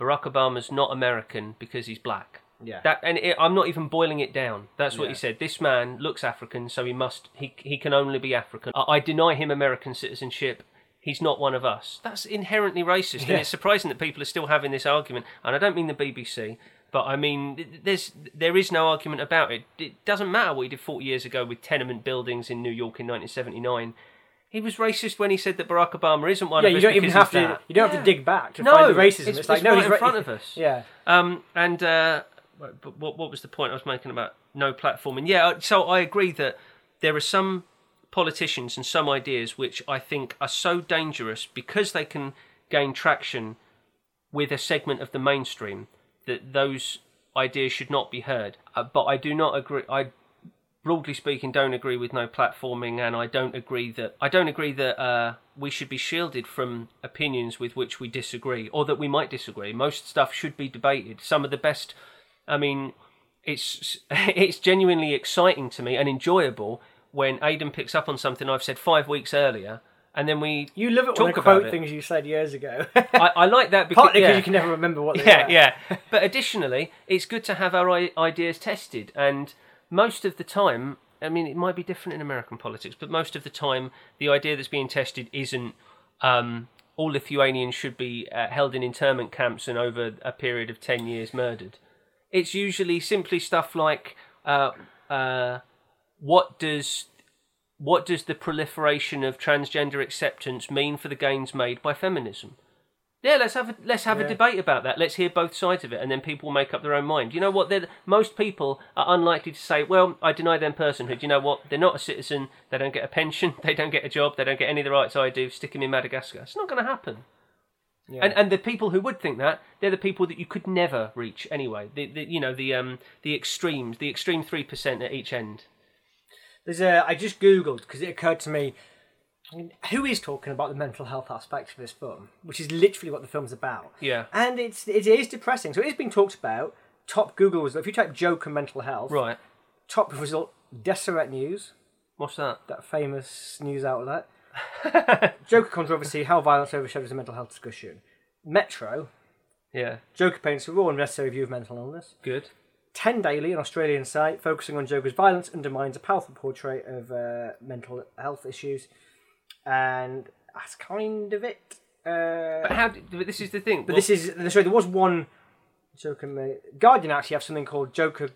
Barack Obama's not American because he's black. Yeah. That and it, I'm not even boiling it down. That's what Yeah. he said. This man looks African, so he must he he can only be African. I, I deny him American citizenship. He's not one of us. That's inherently racist, Yeah. and it's surprising that people are still having this argument. And I don't mean the BBC. But I mean, there's there is no argument about it. It doesn't matter what he did 40 years ago with tenement buildings in New York in 1979. He was racist when he said that Barack Obama isn't one Yeah, of you us don't even have to. that. You don't have to dig back to No, find the racism. it's- It's, like it's no, right he's in ra- front of us. Yeah, Um, and uh, but what, what was the point I was making about no platforming? Yeah, so I agree that there are some politicians and some ideas which I think are so dangerous because they can gain traction with a segment of the mainstream that those ideas should not be heard. Uh, but I do not agree. I broadly speaking don't agree with no platforming and I don't agree that I don't agree that uh, we should be shielded from opinions with which we disagree or that we might disagree. Most stuff should be debated. Some of the best I mean it's it's genuinely exciting to me and enjoyable when Aidan picks up on something I've said 5 weeks earlier and then we you love it when talk I about quote it. things you said years ago. I, I like that because Partly because yeah. you can never remember what they yeah, were. yeah. But additionally, it's good to have our i- ideas tested. And most of the time, I mean, it might be different in American politics, but most of the time, the idea that's being tested isn't um, all Lithuanians should be uh, held in internment camps and over a period of 10 years murdered. It's usually simply stuff like uh, uh, what does what does the proliferation of transgender acceptance mean for the gains made by feminism? Yeah, let's have a, let's have a debate about that. Let's hear both sides of it, and then people will make up their own mind. You know what? They're, most people are unlikely to say, "Well, I deny them personhood." You know what? They're not a citizen. They don't get a pension. They don't get a job. They don't get any of the rights I do. Stick them in Madagascar. It's not going to happen. Yeah. And and the people who would think that they're the people that you could never reach anyway. The, the you know the um the extremes, the extreme three percent at each end. There's a. I just googled because it occurred to me. I mean, who is talking about the mental health aspect of this film, which is literally what the film's about. Yeah. And it's it is depressing. So it is being talked about. Top Google result. If you type Joker mental health, Right. top result Deseret News, What's that? that famous news outlet. Joker controversy: How violence overshadows a mental health discussion. Metro. Yeah. Joker paints a raw and necessary view of mental illness. Good. 10 Daily, an Australian site focusing on Joker's violence, undermines a powerful portrait of uh, mental health issues. And that's kind of it. Uh, But how? Did, but this is the thing. but this is the sorry. There was one Joker. Made, Guardian actually have something called Joker.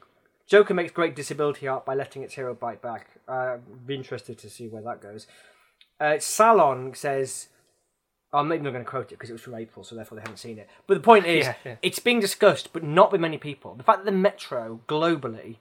Joker makes great disability art by letting its hero bite back. Uh, I'd be interested to see where that goes. Uh, Salon says, I'm not even going to quote it because it was from April, so therefore they haven't seen it. But the point is, Yeah, yeah. it's being discussed, but not with many people. The fact that the Metro globally,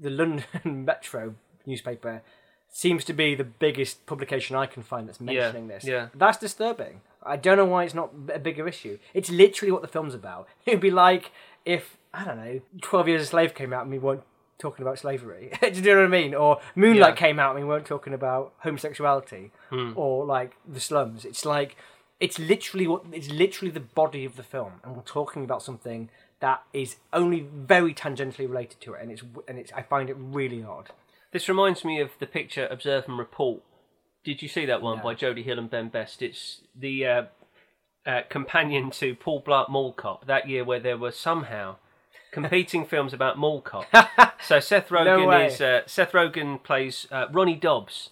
the London Metro newspaper, seems to be the biggest publication I can find that's mentioning this. yeah. That's disturbing. I don't know why it's not a bigger issue. It's literally what the film's about. It'd be like if, I don't know, 12 Years a Slave came out and we weren't talking about slavery. Do you know what I mean? Or Moonlight Yeah. came out and we weren't talking about homosexuality. Hmm. Or like the slums. It's like, it's literally what, it's literally the body of the film. And we're talking about something that is only very tangentially related to it. And it's, and it's, I find it really odd. This reminds me of the picture Observe and Report. Did you see that one by Jody Hill and Ben Best? It's the uh, uh, companion to Paul Blart Mall Cop that year where there were somehow competing films about mall cop. so Seth Rogen way. is uh, Seth Rogen plays uh, Ronnie Dobbs,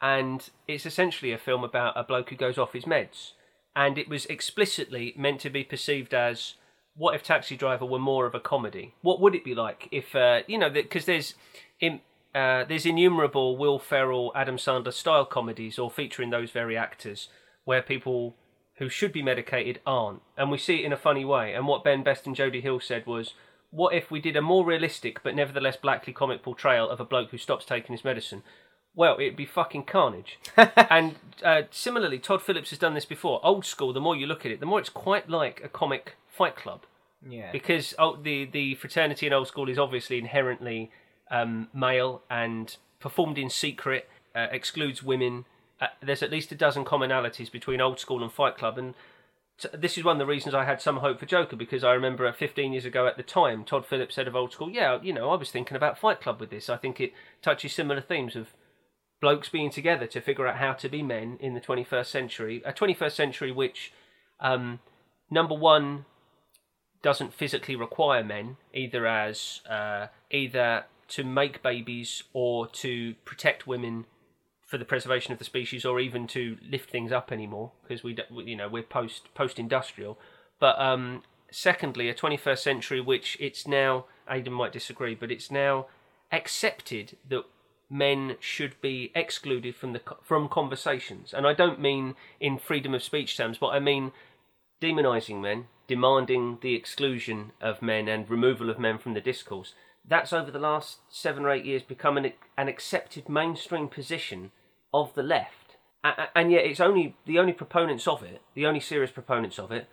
and it's essentially a film about a bloke who goes off his meds, and it was explicitly meant to be perceived as what if Taxi Driver were more of a comedy? What would it be like if uh, you know because there's in, uh, there's innumerable Will Ferrell, Adam Sandler style comedies or featuring those very actors where people who should be medicated aren't, and we see it in a funny way. And what Ben Best and Jody Hill said was, "What if we did a more realistic but nevertheless blackly comic portrayal of a bloke who stops taking his medicine?" Well, it'd be fucking carnage. and uh, similarly, Todd Phillips has done this before. Old school. The more you look at it, the more it's quite like a comic Fight Club Yeah. because oh, the the fraternity in old school is obviously inherently um, male and performed in secret, uh, excludes women. Uh, there's at least a dozen commonalities between old school and Fight Club, and t- this is one of the reasons I had some hope for Joker because I remember uh, 15 years ago at the time, Todd Phillips said of old school, yeah, you know, I was thinking about Fight Club with this. I think it touches similar themes of blokes being together to figure out how to be men in the 21st century, a 21st century which, um, number one, doesn't physically require men either as uh, either to make babies or to protect women for the preservation of the species or even to lift things up anymore because we, you know we're post post industrial but um, secondly, a 21st century which it's now, Aidan might disagree, but it's now accepted that men should be excluded from the from conversations. And I don't mean in freedom of speech terms, but I mean demonizing men, demanding the exclusion of men and removal of men from the discourse. That's over the last seven or eight years become an, an accepted mainstream position of the left. And yet, it's only the only proponents of it, the only serious proponents of it,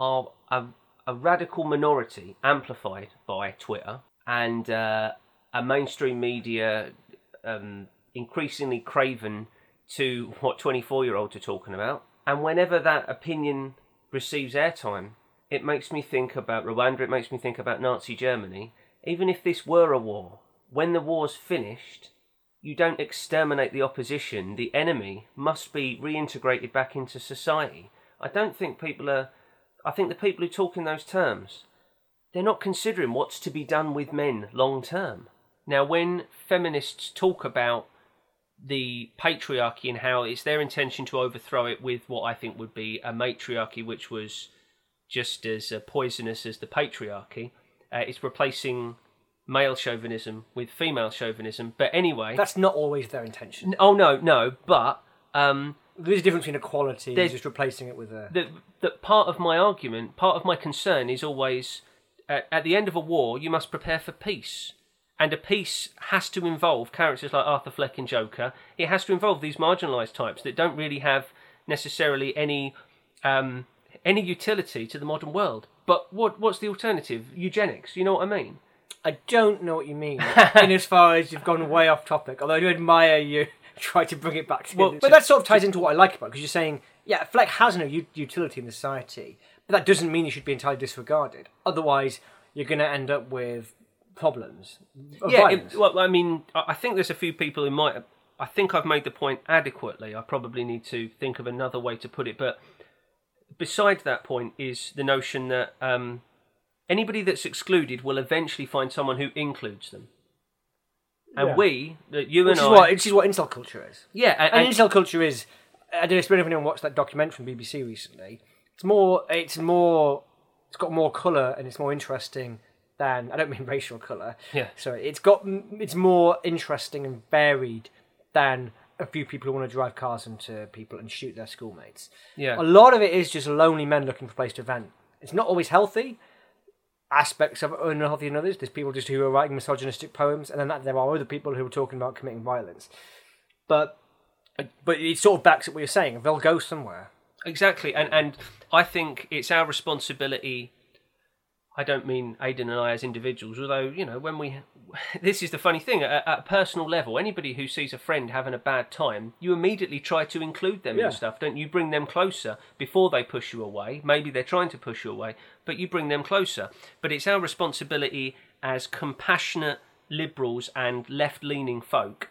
are a, a radical minority amplified by Twitter and uh, a mainstream media um, increasingly craven to what 24 year olds are talking about. And whenever that opinion receives airtime, it makes me think about Rwanda, it makes me think about Nazi Germany. Even if this were a war, when the war's finished, you don't exterminate the opposition. The enemy must be reintegrated back into society. I don't think people are. I think the people who talk in those terms, they're not considering what's to be done with men long term. Now, when feminists talk about the patriarchy and how it's their intention to overthrow it with what I think would be a matriarchy, which was just as uh, poisonous as the patriarchy, uh, it's replacing male chauvinism with female chauvinism. But anyway, That's not always their intention. oh no, no, but um, There's a difference between equality and just replacing it with a. the, the part of my argument, part of my concern is always at, at the end of a war, you must prepare for peace. And a piece has to involve characters like Arthur Fleck and Joker. It has to involve these marginalised types that don't really have necessarily any um, any utility to the modern world. But what what's the alternative? Eugenics. You know what I mean? I don't know what you mean. in as far as you've gone way off topic, although I do admire you try to bring it back to. Well, but that sort of ties into what I like about because you're saying, yeah, Fleck has no u- utility in the society, but that doesn't mean he should be entirely disregarded. Otherwise, you're going to end up with problems. Yeah, it, well, I mean, I I think there's a few people who might. I think I've made the point adequately. I probably need to think of another way to put it. But beside that point is the notion that um, anybody that's excluded will eventually find someone who includes them. And Yeah. we, that you which and is I, what which is what incel culture is. yeah, and, And and- incel culture is. I don't know if anyone watched that documentary from BBC recently. It's more. It's more. It's got more colour and it's more interesting than. I don't mean racial colour. Yeah. Sorry. It's got. It's more interesting and varied than a few people who want to drive cars into people and shoot their schoolmates. yeah, A lot of it is just lonely men looking for a place to vent. It's not always healthy. Aspects of it are unhealthy in others. There's people just who are writing misogynistic poems, and then that, there are other people who are talking about committing violence. But but it sort of backs up what you're saying. They'll go somewhere. Exactly, and and I think it's our responsibility. I don't mean Aidan and I as individuals, although you know when we. This is the funny thing. At, at a personal level, anybody who sees a friend having a bad time, you immediately try to include them Yeah. in stuff, don't you? Bring them closer before they push you away. Maybe they're trying to push you away, but you bring them closer. But it's our responsibility as compassionate liberals and left-leaning folk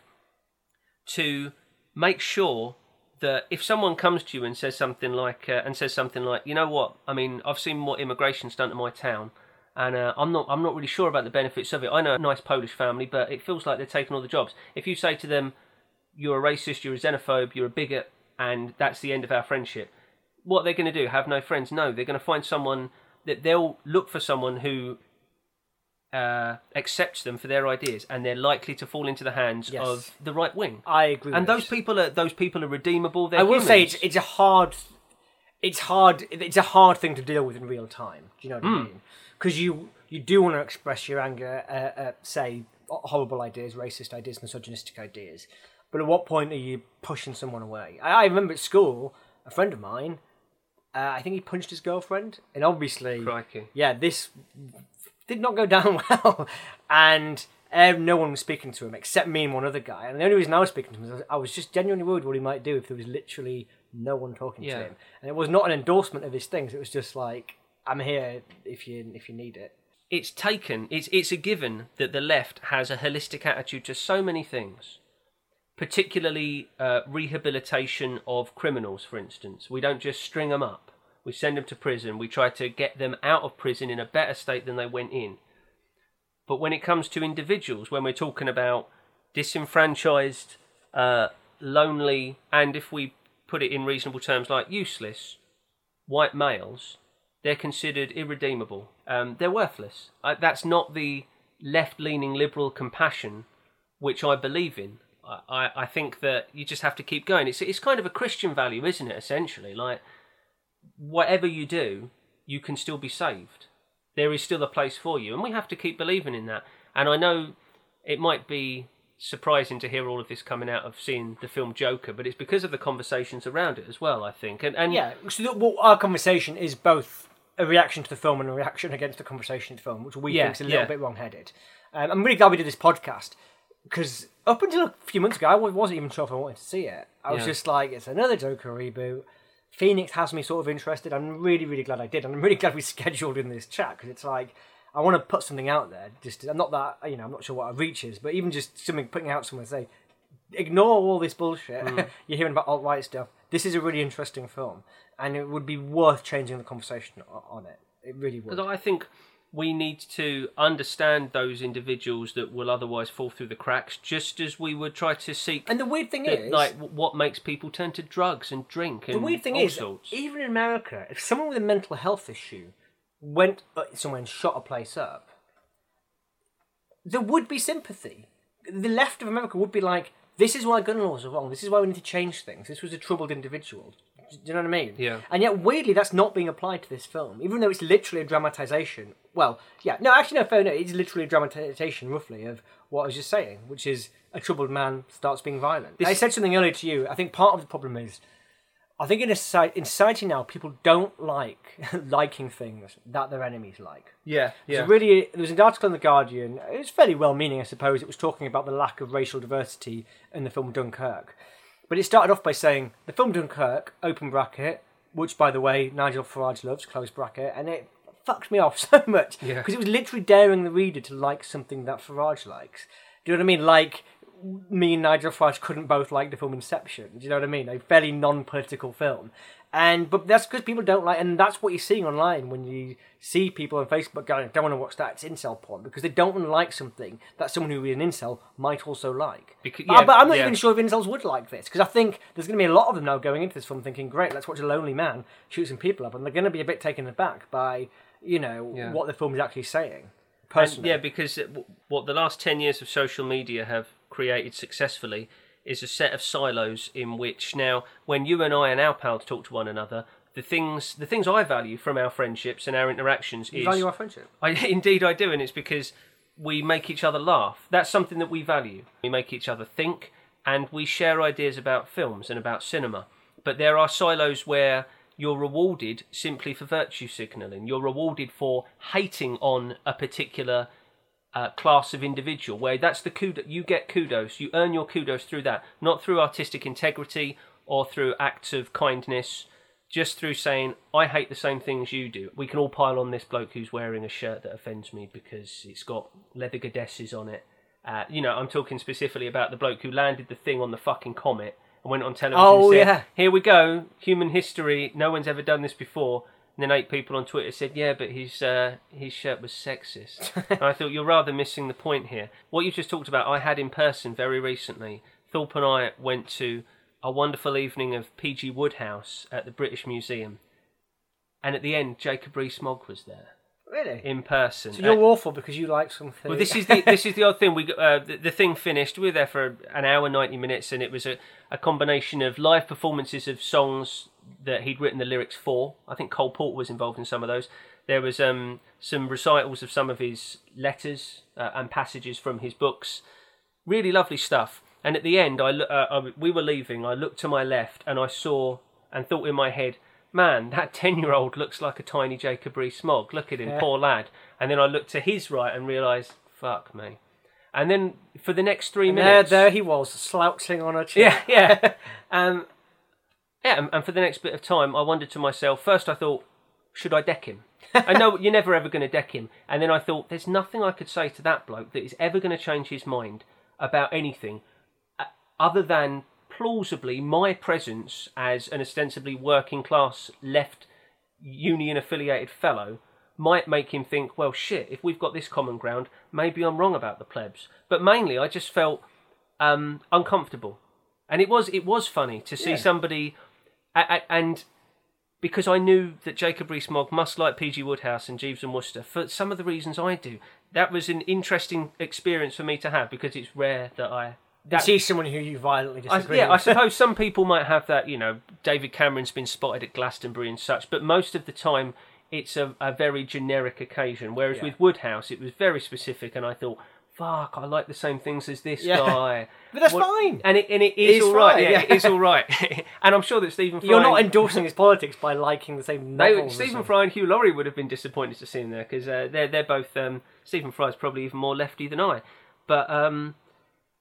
to make sure that if someone comes to you and says something like uh, and says something like you know what? I mean i've seen what immigration's done to my town and uh, i'm not i'm not really sure about the benefits of it. I know a nice polish family but it feels like they're taking all the jobs. If you say to them you're a racist you're a xenophobe you're a bigot and that's the end of our friendship what they're going to do? Have no friends? No. They're going to find someone that they'll look for someone who uh, accepts them for their ideas and they're likely to fall into the hands Yes. of the right wing I agree. and with those people are those people are redeemable. They're I will say it's it's a hard, it's hard. It's a hard thing to deal with in real time. Do you know what I mean? Because you you do want to express your anger, uh, uh, say horrible ideas, racist ideas, misogynistic ideas, but at what point are you pushing someone away? I, I remember at school, a friend of mine, uh, I think he punched his girlfriend, and obviously, Crikey. yeah, this did not go down well, and. Uh, no one was speaking to him except me and one other guy. And the only reason I was speaking to him was I was just genuinely worried what he might do if there was literally no one talking Yeah. to him. And it was not an endorsement of his things. It was just like, I'm here if you if you need it. it's taken. It's it's a given that the left has a holistic attitude to so many things, particularly uh, rehabilitation of criminals. For instance, we don't just string them up. We send them to prison. We try to get them out of prison in a better state than they went in. But when it comes to individuals, when we're talking about disenfranchised, uh, lonely, and if we put it in reasonable terms, like useless white males, they're considered irredeemable. Um, they're worthless. That's not the left-leaning liberal compassion which I believe in. I, I, I think that you just have to keep going. It's it's kind of a Christian value, isn't it? Essentially, like whatever you do, you can still be saved. There is still a place for you, and we have to keep believing in that. And I know it might be surprising to hear all of this coming out of seeing the film Joker, but it's because of the conversations around it as well. I think, and and Yeah, so well, our conversation is both a reaction to the film and a reaction against the conversation the film, which we Yeah, think is a little yeah. bit wrong-headed. Um, I'm really glad we did this podcast because up until a few months ago, I wasn't even sure if I wanted to see it. I was Yeah. just like, it's another Joker reboot. Phoenix has me sort of interested. I'm really, really glad I did, and I'm really glad we scheduled in this chat because it's like I want to put something out there. Just I'm not that you know I'm not sure what our reach is, but even just something putting out somewhere say ignore all this bullshit Mm. you're hearing about alt right stuff. This is a really interesting film, and it would be worth changing the conversation on it. It really would. Because I think we need to understand those individuals that will otherwise fall through the cracks, just as we would try to seek, And the weird thing the- is, like what makes people turn to drugs and drink. And the weird thing all is, sorts. even in America, if someone with a mental health issue went uh, somewhere and shot a place up, there would be sympathy. The left of America would be like, "This is why gun laws are wrong. This is why we need to change things. This was a troubled individual." Do you know what I mean? Yeah. And yet, weirdly, that's not being applied to this film, even though it's literally a dramatization. Well, yeah, no, actually, no, fair enough. It's literally a dramatization, roughly, of what I was just saying, which is a troubled man starts being violent. I said something earlier to you. I think part of the problem is, I think in a society, in society now, people don't like liking things that their enemies like. yeah, yeah. So really, there was an article in the Guardian. It was fairly well-meaning, I suppose. It was talking about the lack of racial diversity in the film Dunkirk. But it started off by saying the film Dunkirk, open bracket, which by the way Nigel Farage loves, close bracket, and it fucked me off so much Yeah. because it was literally daring the reader to like something that Farage likes. Do you know what I mean? Like me and Nigel Farage couldn't both like the film Inception. Do you know what I mean? A fairly non-political film, and but that's because people don't like, and that's what you're seeing online when you see people on Facebook going, "Don't want to watch that. It's incel porn," because they don't want to like something that someone who is an incel might also like. Becau- But- yeah, but I'm not yeah. even sure if incels would like this because I think there's going to be a lot of them now going into this film thinking, "Great, let's watch a lonely man shoot some people up," and they're going to be a bit taken aback by you know Yeah. what the film is actually saying. And, Personally, yeah, because it- what the last 10 years of social media have created successfully is a set of silos in which now, when you and I and our pals talk to one another, the things the things I value from our friendships and our interactions You is value our friendship. I indeed I do, and it's because we make each other laugh. That's something that we value. We make each other think, and we share ideas about films and about cinema. But there are silos where you're rewarded simply for virtue signalling. You're rewarded for hating on a particular uh, class of individual, where that's the kudos. You get kudos. You earn your kudos through that, not through artistic integrity or through acts of kindness just through saying I hate the same things you do. We can all pile on this bloke who's wearing a shirt that offends me because it's got leather godesses on it. Uh, you know, I'm talking specifically about the bloke who landed the thing on the fucking comet and went on television Oh, and said, yeah. "Here we go, human history. No one's ever done this before." And then eight people on Twitter said, "Yeah, but his uh, his shirt was sexist." and I thought you're rather missing the point here. What you just talked about, I had in person very recently. Thorpe and I went to a wonderful evening of P.G. Wodehouse at the British Museum, and at the end, Jacob Rees-Mogg was there Really? in person. So you're Uh, awful because you like something. well, this is the this is the odd thing. We got, uh, the, the thing finished. We were there for an hour, ninety minutes, and it was a, a combination of live performances of songs that he'd written the lyrics for. I think Cole Porter was involved in some of those. There was um, some recitals of some of his letters uh, and passages from his books. Really lovely stuff. And at the end, I, loo- uh, I we were leaving. I looked to my left and I saw and thought in my head, man, that ten-year-old looks like a tiny Jacob Rees-Mogg. Look at him, Yeah. poor lad. And then I looked to his right and realised, fuck me. And then for the next three And there, minutes, there he was, slouching on a chair. yeah, yeah, um, yeah. and- And for the next bit of time, I wondered to myself. First, I thought, should I deck him? I know you're never ever going to deck him. And then I thought, there's nothing I could say to that bloke that is ever going to change his mind about anything, uh, other than plausibly my presence as an ostensibly working class left union affiliated fellow might make him think, well, shit, if we've got this common ground, maybe I'm wrong about the plebs. But mainly, I just felt um, uncomfortable, and it was it was funny to see Yeah. somebody, a- a- and because I knew that Jacob Rees-Mogg must like P.G. Wodehouse and Jeeves and Wooster for some of the reasons I do. That was an interesting experience for me to have because it's rare that I. You That, see someone who you violently I, disagree yeah, I suppose some people might have that. You know, David Cameron's been spotted at Glastonbury and such, but most of the time it's a, a very generic occasion. Whereas Yeah. with Wodehouse, it was very specific, and I thought, "Fuck, I like the same things as this Yeah. guy." But that's What- fine. and it and it is It's all right. fine, Yeah, it is all right. and I'm sure that Stephen Fry You're not endorsing his politics by liking the same novels. or Stephen. Fry and Hugh Laurie would have been disappointed to see him there because uh, they're they're both um, Stephen Fry's probably even more lefty than I. But um,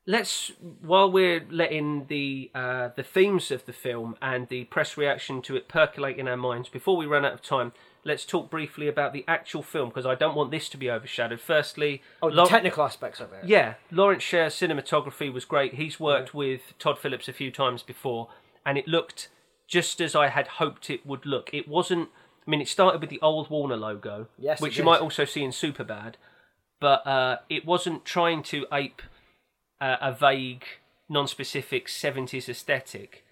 let's while we're letting the uh, the themes of the film and the press reaction to it percolate in our minds before we run out of time. Let's talk briefly about the actual film because I don't want this to be overshadowed. Firstly, Oh, the technical aspects of it. yeah, Lawrence Sher's cinematography was great. He's worked with Todd Phillips a few times before, and it looked just as I had hoped it would look. It wasn't. I mean, it started with the old Warner logo, Yes, which you might also see in Superbad, but uh, it wasn't trying to ape uh, a vague, non-specific '70s aesthetic.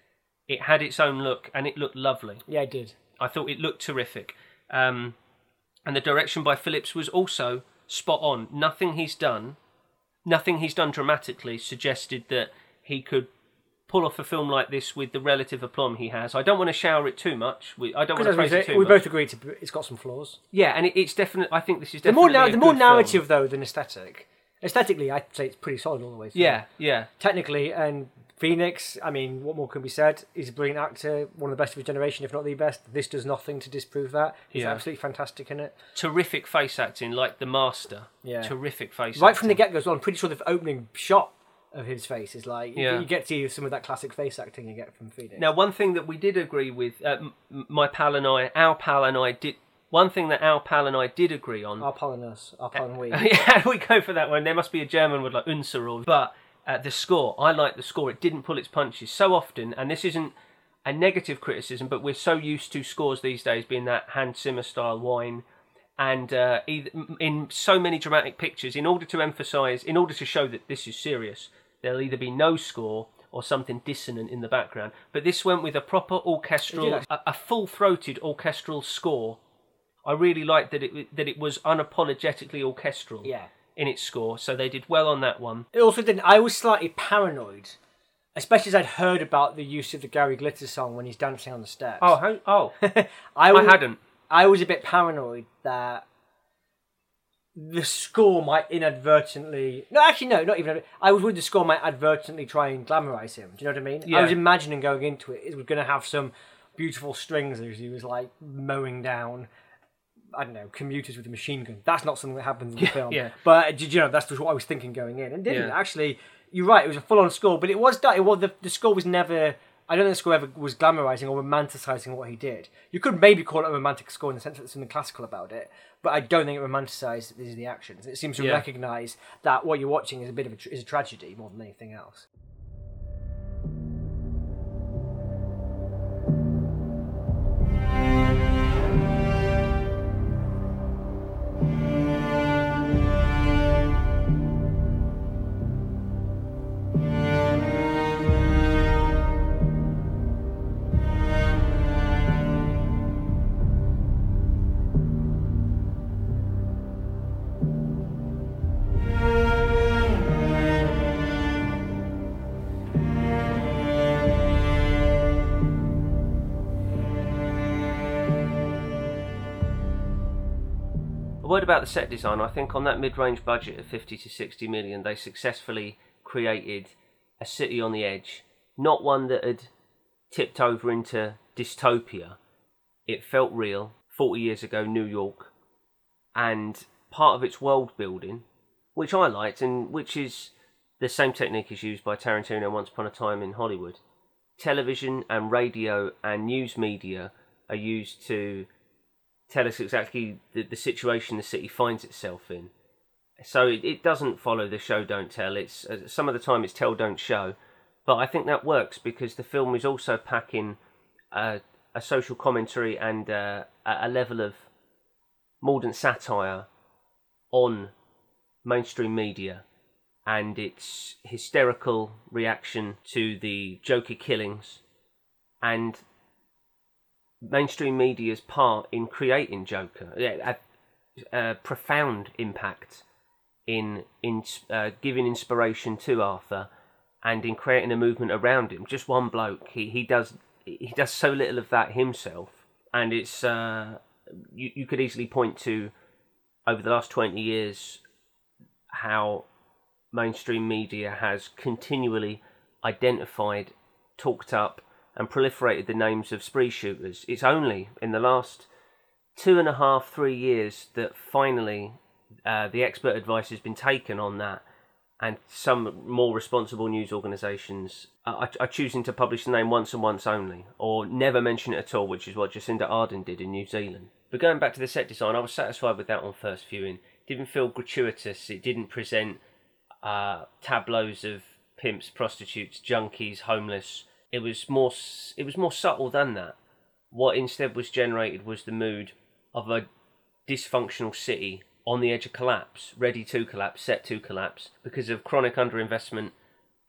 It had its own look, and it looked lovely. Yeah, it did. I thought it looked terrific. Um, and the direction by Phillips was also spot on. Nothing he's done, nothing he's done dramatically suggested that he could pull off a film like this with the relative aplomb he has. I don't want to shower it too much. We, I don't want to praise it too we much. both agree to, it's got some flaws. Yeah, and it, it's definitely. I think this is The definitely more, nar- a the more good film. narrative though than aesthetic. Aesthetically, I'd say it's pretty solid all the way through. Yeah, yeah. Technically, and Phoenix, I mean, what more can be said? He's a brilliant actor, one of the best of his generation, if not the best. This does nothing to disprove that. He's Yeah. absolutely fantastic in it. Terrific face acting, like the master. Yeah. Terrific face. Right from the get go, as well, I'm pretty sure the opening shot of his face is like you- Yeah. you get to see some of that classic face acting you get from Phoenix. Now, one thing that we did agree with, uh, my pal and I, our pal and I did. One thing that our pal and I did agree on. our pal and us, our pal and we. yeah, we go for that one. There must be a German word like Unser or. But uh, the score, I like the score. It didn't pull its punches so often, and this isn't a negative criticism, but we're so used to scores these days being that Hans Zimmer style wine. And uh, in so many dramatic pictures, in order to emphasise, in order to show that this is serious, there'll either be no score or something dissonant in the background. But this went with a proper orchestral, a, a full-throated orchestral score. I really liked that it that it was unapologetically orchestral Yeah. in its score, so they did well on that one. It also didn't. I was slightly paranoid, especially as I'd heard about the use of the Gary Glitter song when he's dancing on the steps. Oh, how, oh, I, I hadn't. I was a bit paranoid that the score might inadvertently. No, actually, no, not even. I was worried the score might advertently try and glamorize him. Do you know what I mean? I was imagining going into it, it was going to have some beautiful strings as he was like mowing down. I don't know, commuters with a machine gun. That's not something that happens in the film. yeah. But uh, did you know that's just what I was thinking going in, and didn't Yeah. actually. You're right. It was a full-on score, but it was that. It was the, the score was never. I don't think the score ever was glamorizing or romanticizing what he did. You could maybe call it a romantic score in the sense that there's something classical about it, but I don't think it romanticizes the actions. It seems to Yeah. recognize that what you're watching is a bit of a, is a tragedy more than anything else. About the set design. I think on that mid-range budget of 50 to 60 million, they successfully created a city on the edge, not one that had tipped over into dystopia. It felt real. 40 years ago, New York, and part of its world building, which I liked, and which is the same technique is used by Tarantino once upon a time in Hollywood. Television and radio and news media are used to tell us exactly the, the situation the city finds itself in. So it, it doesn't follow the show don't tell. It's uh, some of the time it's tell don't show, but I think that works because the film is also packing a, a social commentary and uh, a level of mordant satire on mainstream media and its hysterical reaction to the Joker killings and mainstream media's part in creating Joker, yeah, a, a profound impact in in uh, giving inspiration to Arthur and in creating a movement around him. Just one bloke, he he does he does so little of that himself, and it's uh, you you could easily point to over the last twenty years how mainstream media has continually identified, talked up, and proliferated the names of spree shooters. It's only in the last two and a half, three years that finally uh, the expert advice has been taken on that, and some more responsible news organisations are, are choosing to publish the name once and once only, or never mention it at all, which is what Jacinda Ardern did in New Zealand. But going back to the set design, I was satisfied with that on first viewing. Didn't feel gratuitous. It didn't present uh, tableaus of pimps, prostitutes, junkies, homeless. It was more. It was more subtle than that. What instead was generated was the mood of a dysfunctional city on the edge of collapse, ready to collapse, set to collapse, because of chronic underinvestment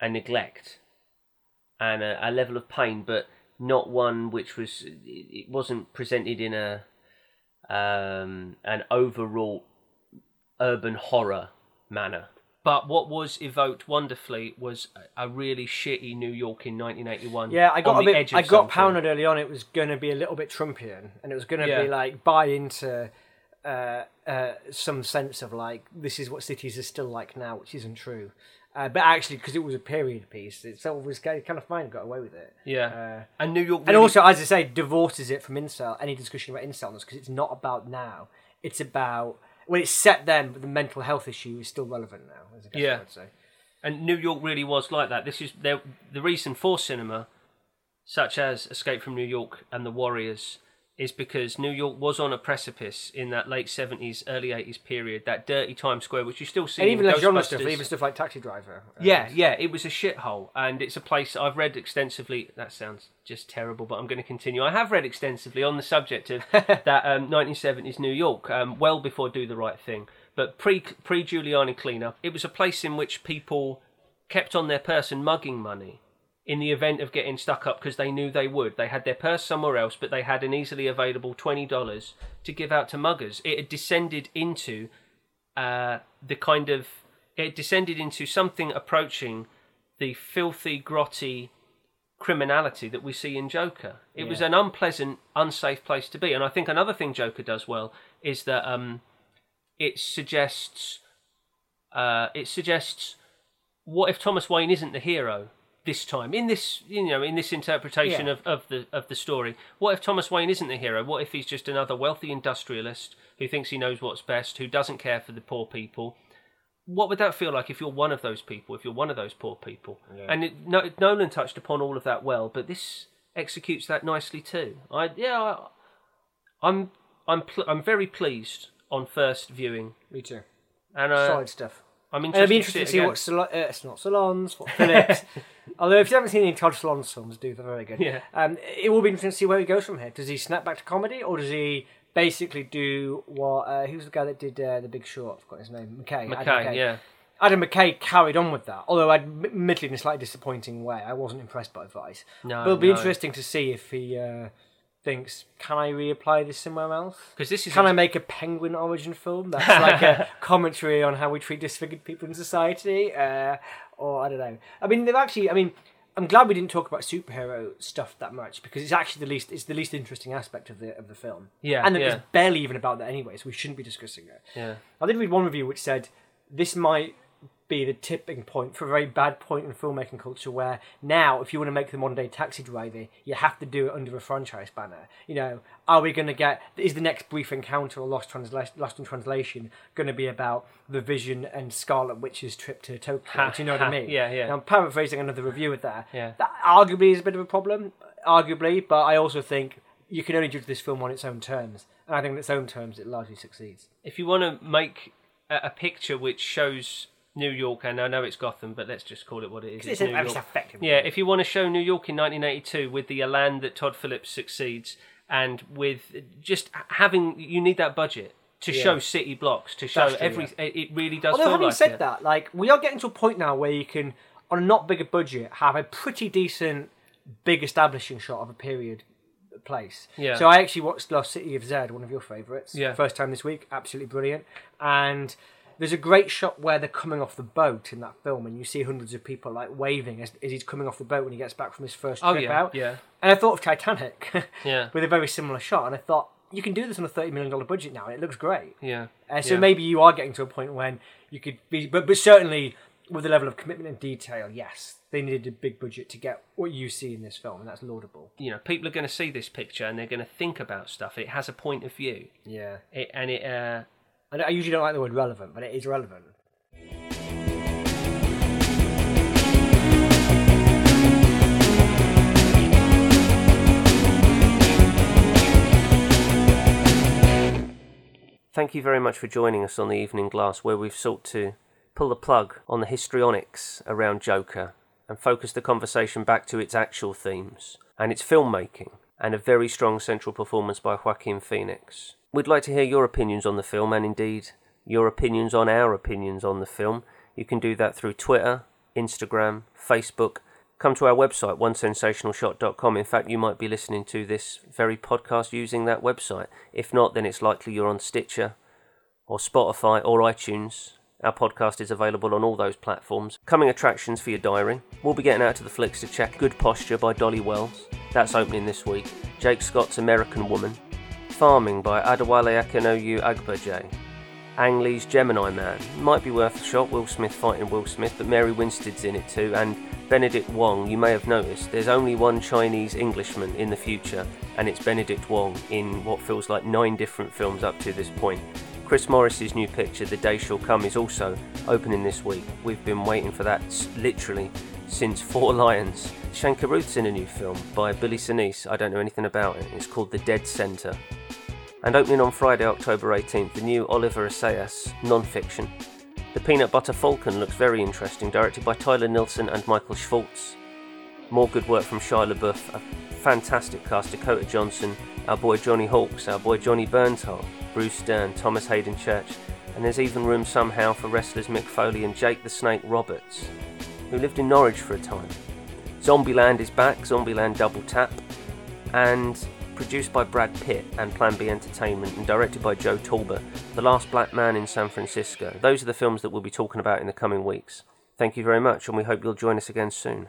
and neglect, and a, a level of pain, but not one which was. It wasn't presented in a um, an overwrought urban horror manner. But what was evoked wonderfully was a, really shitty New York in 1981. Yeah, I got a bit. I got something. pounded early on. It was going to be a little bit Trumpian, and it was going to Yeah. be like buy into uh, uh, some sense of like this is what cities are still like now, which isn't true. Uh, but actually, because it was a period piece, it sort of was kind of fine. Got away with it. Yeah, Uh, and New York. and also, as I say, divorces it from incel. Any discussion about incelness because it's not about now. It's about when it's set then, but the mental health issue is still relevant now. As I guess Yeah. I would say. And New York really was like that. This is there, the reason for cinema, such as Escape from New York and The Warriors, is because New York was on a precipice in that late seventies, early eighties period. That dirty Times Square, which you still see And even the genre stuff, even stuff like Taxi Driver. uh, Yeah, yeah, it was a shithole, and it's a place I've read extensively. That sounds just terrible, but I'm going to continue. I have read extensively on the subject of that um, 1970s New York, um, well before Do the Right Thing, but pre pre Giuliani cleanup. It was a place in which people kept on their person mugging money in the event of getting stuck up because they knew they would. They had their purse somewhere else, but they had an easily available twenty dollars to give out to muggers. It had descended into uh, the kind of it descended into something approaching the filthy, grotty criminality that we see in Joker. It was an unpleasant, unsafe place to be, and I think another thing Joker does well is that um, it suggests uh, it suggests what if Thomas Wayne isn't the hero this time in this you know in this interpretation Yeah. of, of the of the story. What if Thomas Wayne isn't the hero? What if he's just another wealthy industrialist who thinks he knows what's best who doesn't care for the poor people? What would that feel like if you're one of those people if you're one of those poor people? And it, no, Nolan touched upon all of that well but this executes that nicely too. I yeah I, I'm I'm pl- I'm very pleased on first viewing. Me too. and uh, Solid stuff. I'm interested, it'd be interesting to to see see it what Sal- uh, it's not Solondz, what Phillips. Although if you haven't seen any Todd Solondz films, do they're very good. Yeah. Um, it will be interesting to see where he goes from here. Does he snap back to comedy, or does he basically do what? Uh, who's the guy that did uh, the Big Short? I forgot his name. McKay. Adam McKay, yeah. Adam McKay carried on with that, although admittedly in a slightly disappointing way. I wasn't impressed by Vice. No, but it'll be no. interesting to see if he uh, thinks, can I reapply this somewhere else? because this is Can I make a penguin origin film that's like a commentary on how we treat disfigured people in society? Uh, or I don't know. I mean, they've actually. I mean, I'm glad we didn't talk about superhero stuff that much because it's actually the least. It's the least interesting aspect of the of the film. Yeah, and yeah. it's barely even about that anyway, so we shouldn't be discussing it. yeah I did read one review which said this might be the tipping point for a very bad point in filmmaking culture where now if you want to make the modern day taxi driver you have to do it under a franchise banner. You know are we going to get is the next brief encounter or lost, transla- lost in translation going to be about the vision and scarlet witch's trip to tokyo? Ha, do you know what i mean? yeah, yeah. now, i'm paraphrasing another reviewer there Yeah. that arguably is a bit of a problem arguably but i also think you can only judge this film on its own terms and i think on its own terms it largely succeeds. If you want to make a picture which shows New York, and I know it's Gotham, but let's just call it what it is. it's, New York. effectively Yeah, if you want to show New York in 1982 with the elan that Todd Phillips succeeds, and with just having, you need that budget to show city blocks, to show That's true, every. It really does Although having like said it. that, like we are getting to a point now where you can, on a not bigger budget, have a pretty decent, big establishing shot of a period place. Yeah. So I actually watched Lost City of Z, one of your favourites. Yeah. First time this week, absolutely brilliant. And there's a great shot where they're coming off the boat in that film, and you see hundreds of people like waving as, as he's coming off the boat when he gets back from his first Oh, trip yeah, out. yeah. And I thought of Titanic. Yeah. With a very similar shot, and I thought you can do this on a thirty million dollar budget now, and it looks great. Yeah. Uh, so Yeah. maybe you are getting to a point when you could be, but but certainly with the level of commitment and detail, yes, they needed a big budget to get what you see in this film, and that's laudable. You know, people are going to see this picture and they're going to think about stuff. It has a point of view, Yeah, it, and it. Uh, I, I usually don't like the word relevant, but it is relevant. Thank you very much for joining us on the Evening Glass, where we've sought to pull the plug on the histrionics around Joker and focus the conversation back to its actual themes and its filmmaking, and a very strong central performance by Joaquin Phoenix. We'd like to hear your opinions on the film, and indeed your opinions on our opinions on the film. You can do that through Twitter, Instagram, Facebook. Come to our website, onesensationalshot.com. In fact, you might be listening to this very podcast using that website. If not, then it's likely you're on Stitcher or Spotify or iTunes. Our podcast is available on all those platforms. Coming attractions for your diary. We'll be getting out to the flicks to check Good Posture by Dolly Wells. That's opening this week. Jake Scott's American Woman. Farming by Adewale Akinnuoye-Agbaje. Ang Lee's Gemini Man. Might be worth a shot. Will Smith fighting Will Smith, but Mary Winstead's in it too. And Benedict Wong, you may have noticed, there's only one Chinese Englishman in the future, and it's Benedict Wong in what feels like nine different films up to this point. Chris Morris's new picture, The Day Shall Come, is also opening this week. We've been waiting for that literally since Four Lions. Shankar Shane Carruth's in a new film by Billy Senese. I don't know anything about it. It's called The Dead Centre. And opening on Friday, October 18th, the new Oliver Assayas non-fiction. The Peanut Butter Falcon looks very interesting, directed by Tyler Nilson and Michael Schwartz. More good work from Shia LaBeouf, a fantastic cast, Dakota Johnson, our boy Johnny Hawkes, our boy Johnny Bernthal, Bruce Dern, Thomas Haden Church, and there's even room somehow for wrestlers Mick Foley and Jake the Snake Roberts, who lived in Norwich for a time. Zombieland is back, Zombieland Double Tap, and produced by Brad Pitt and Plan B Entertainment and directed by Joe Talbot, The Last Black Man in San Francisco. Those are the films that we'll be talking about in the coming weeks. Thank you very much, and we hope you'll join us again soon.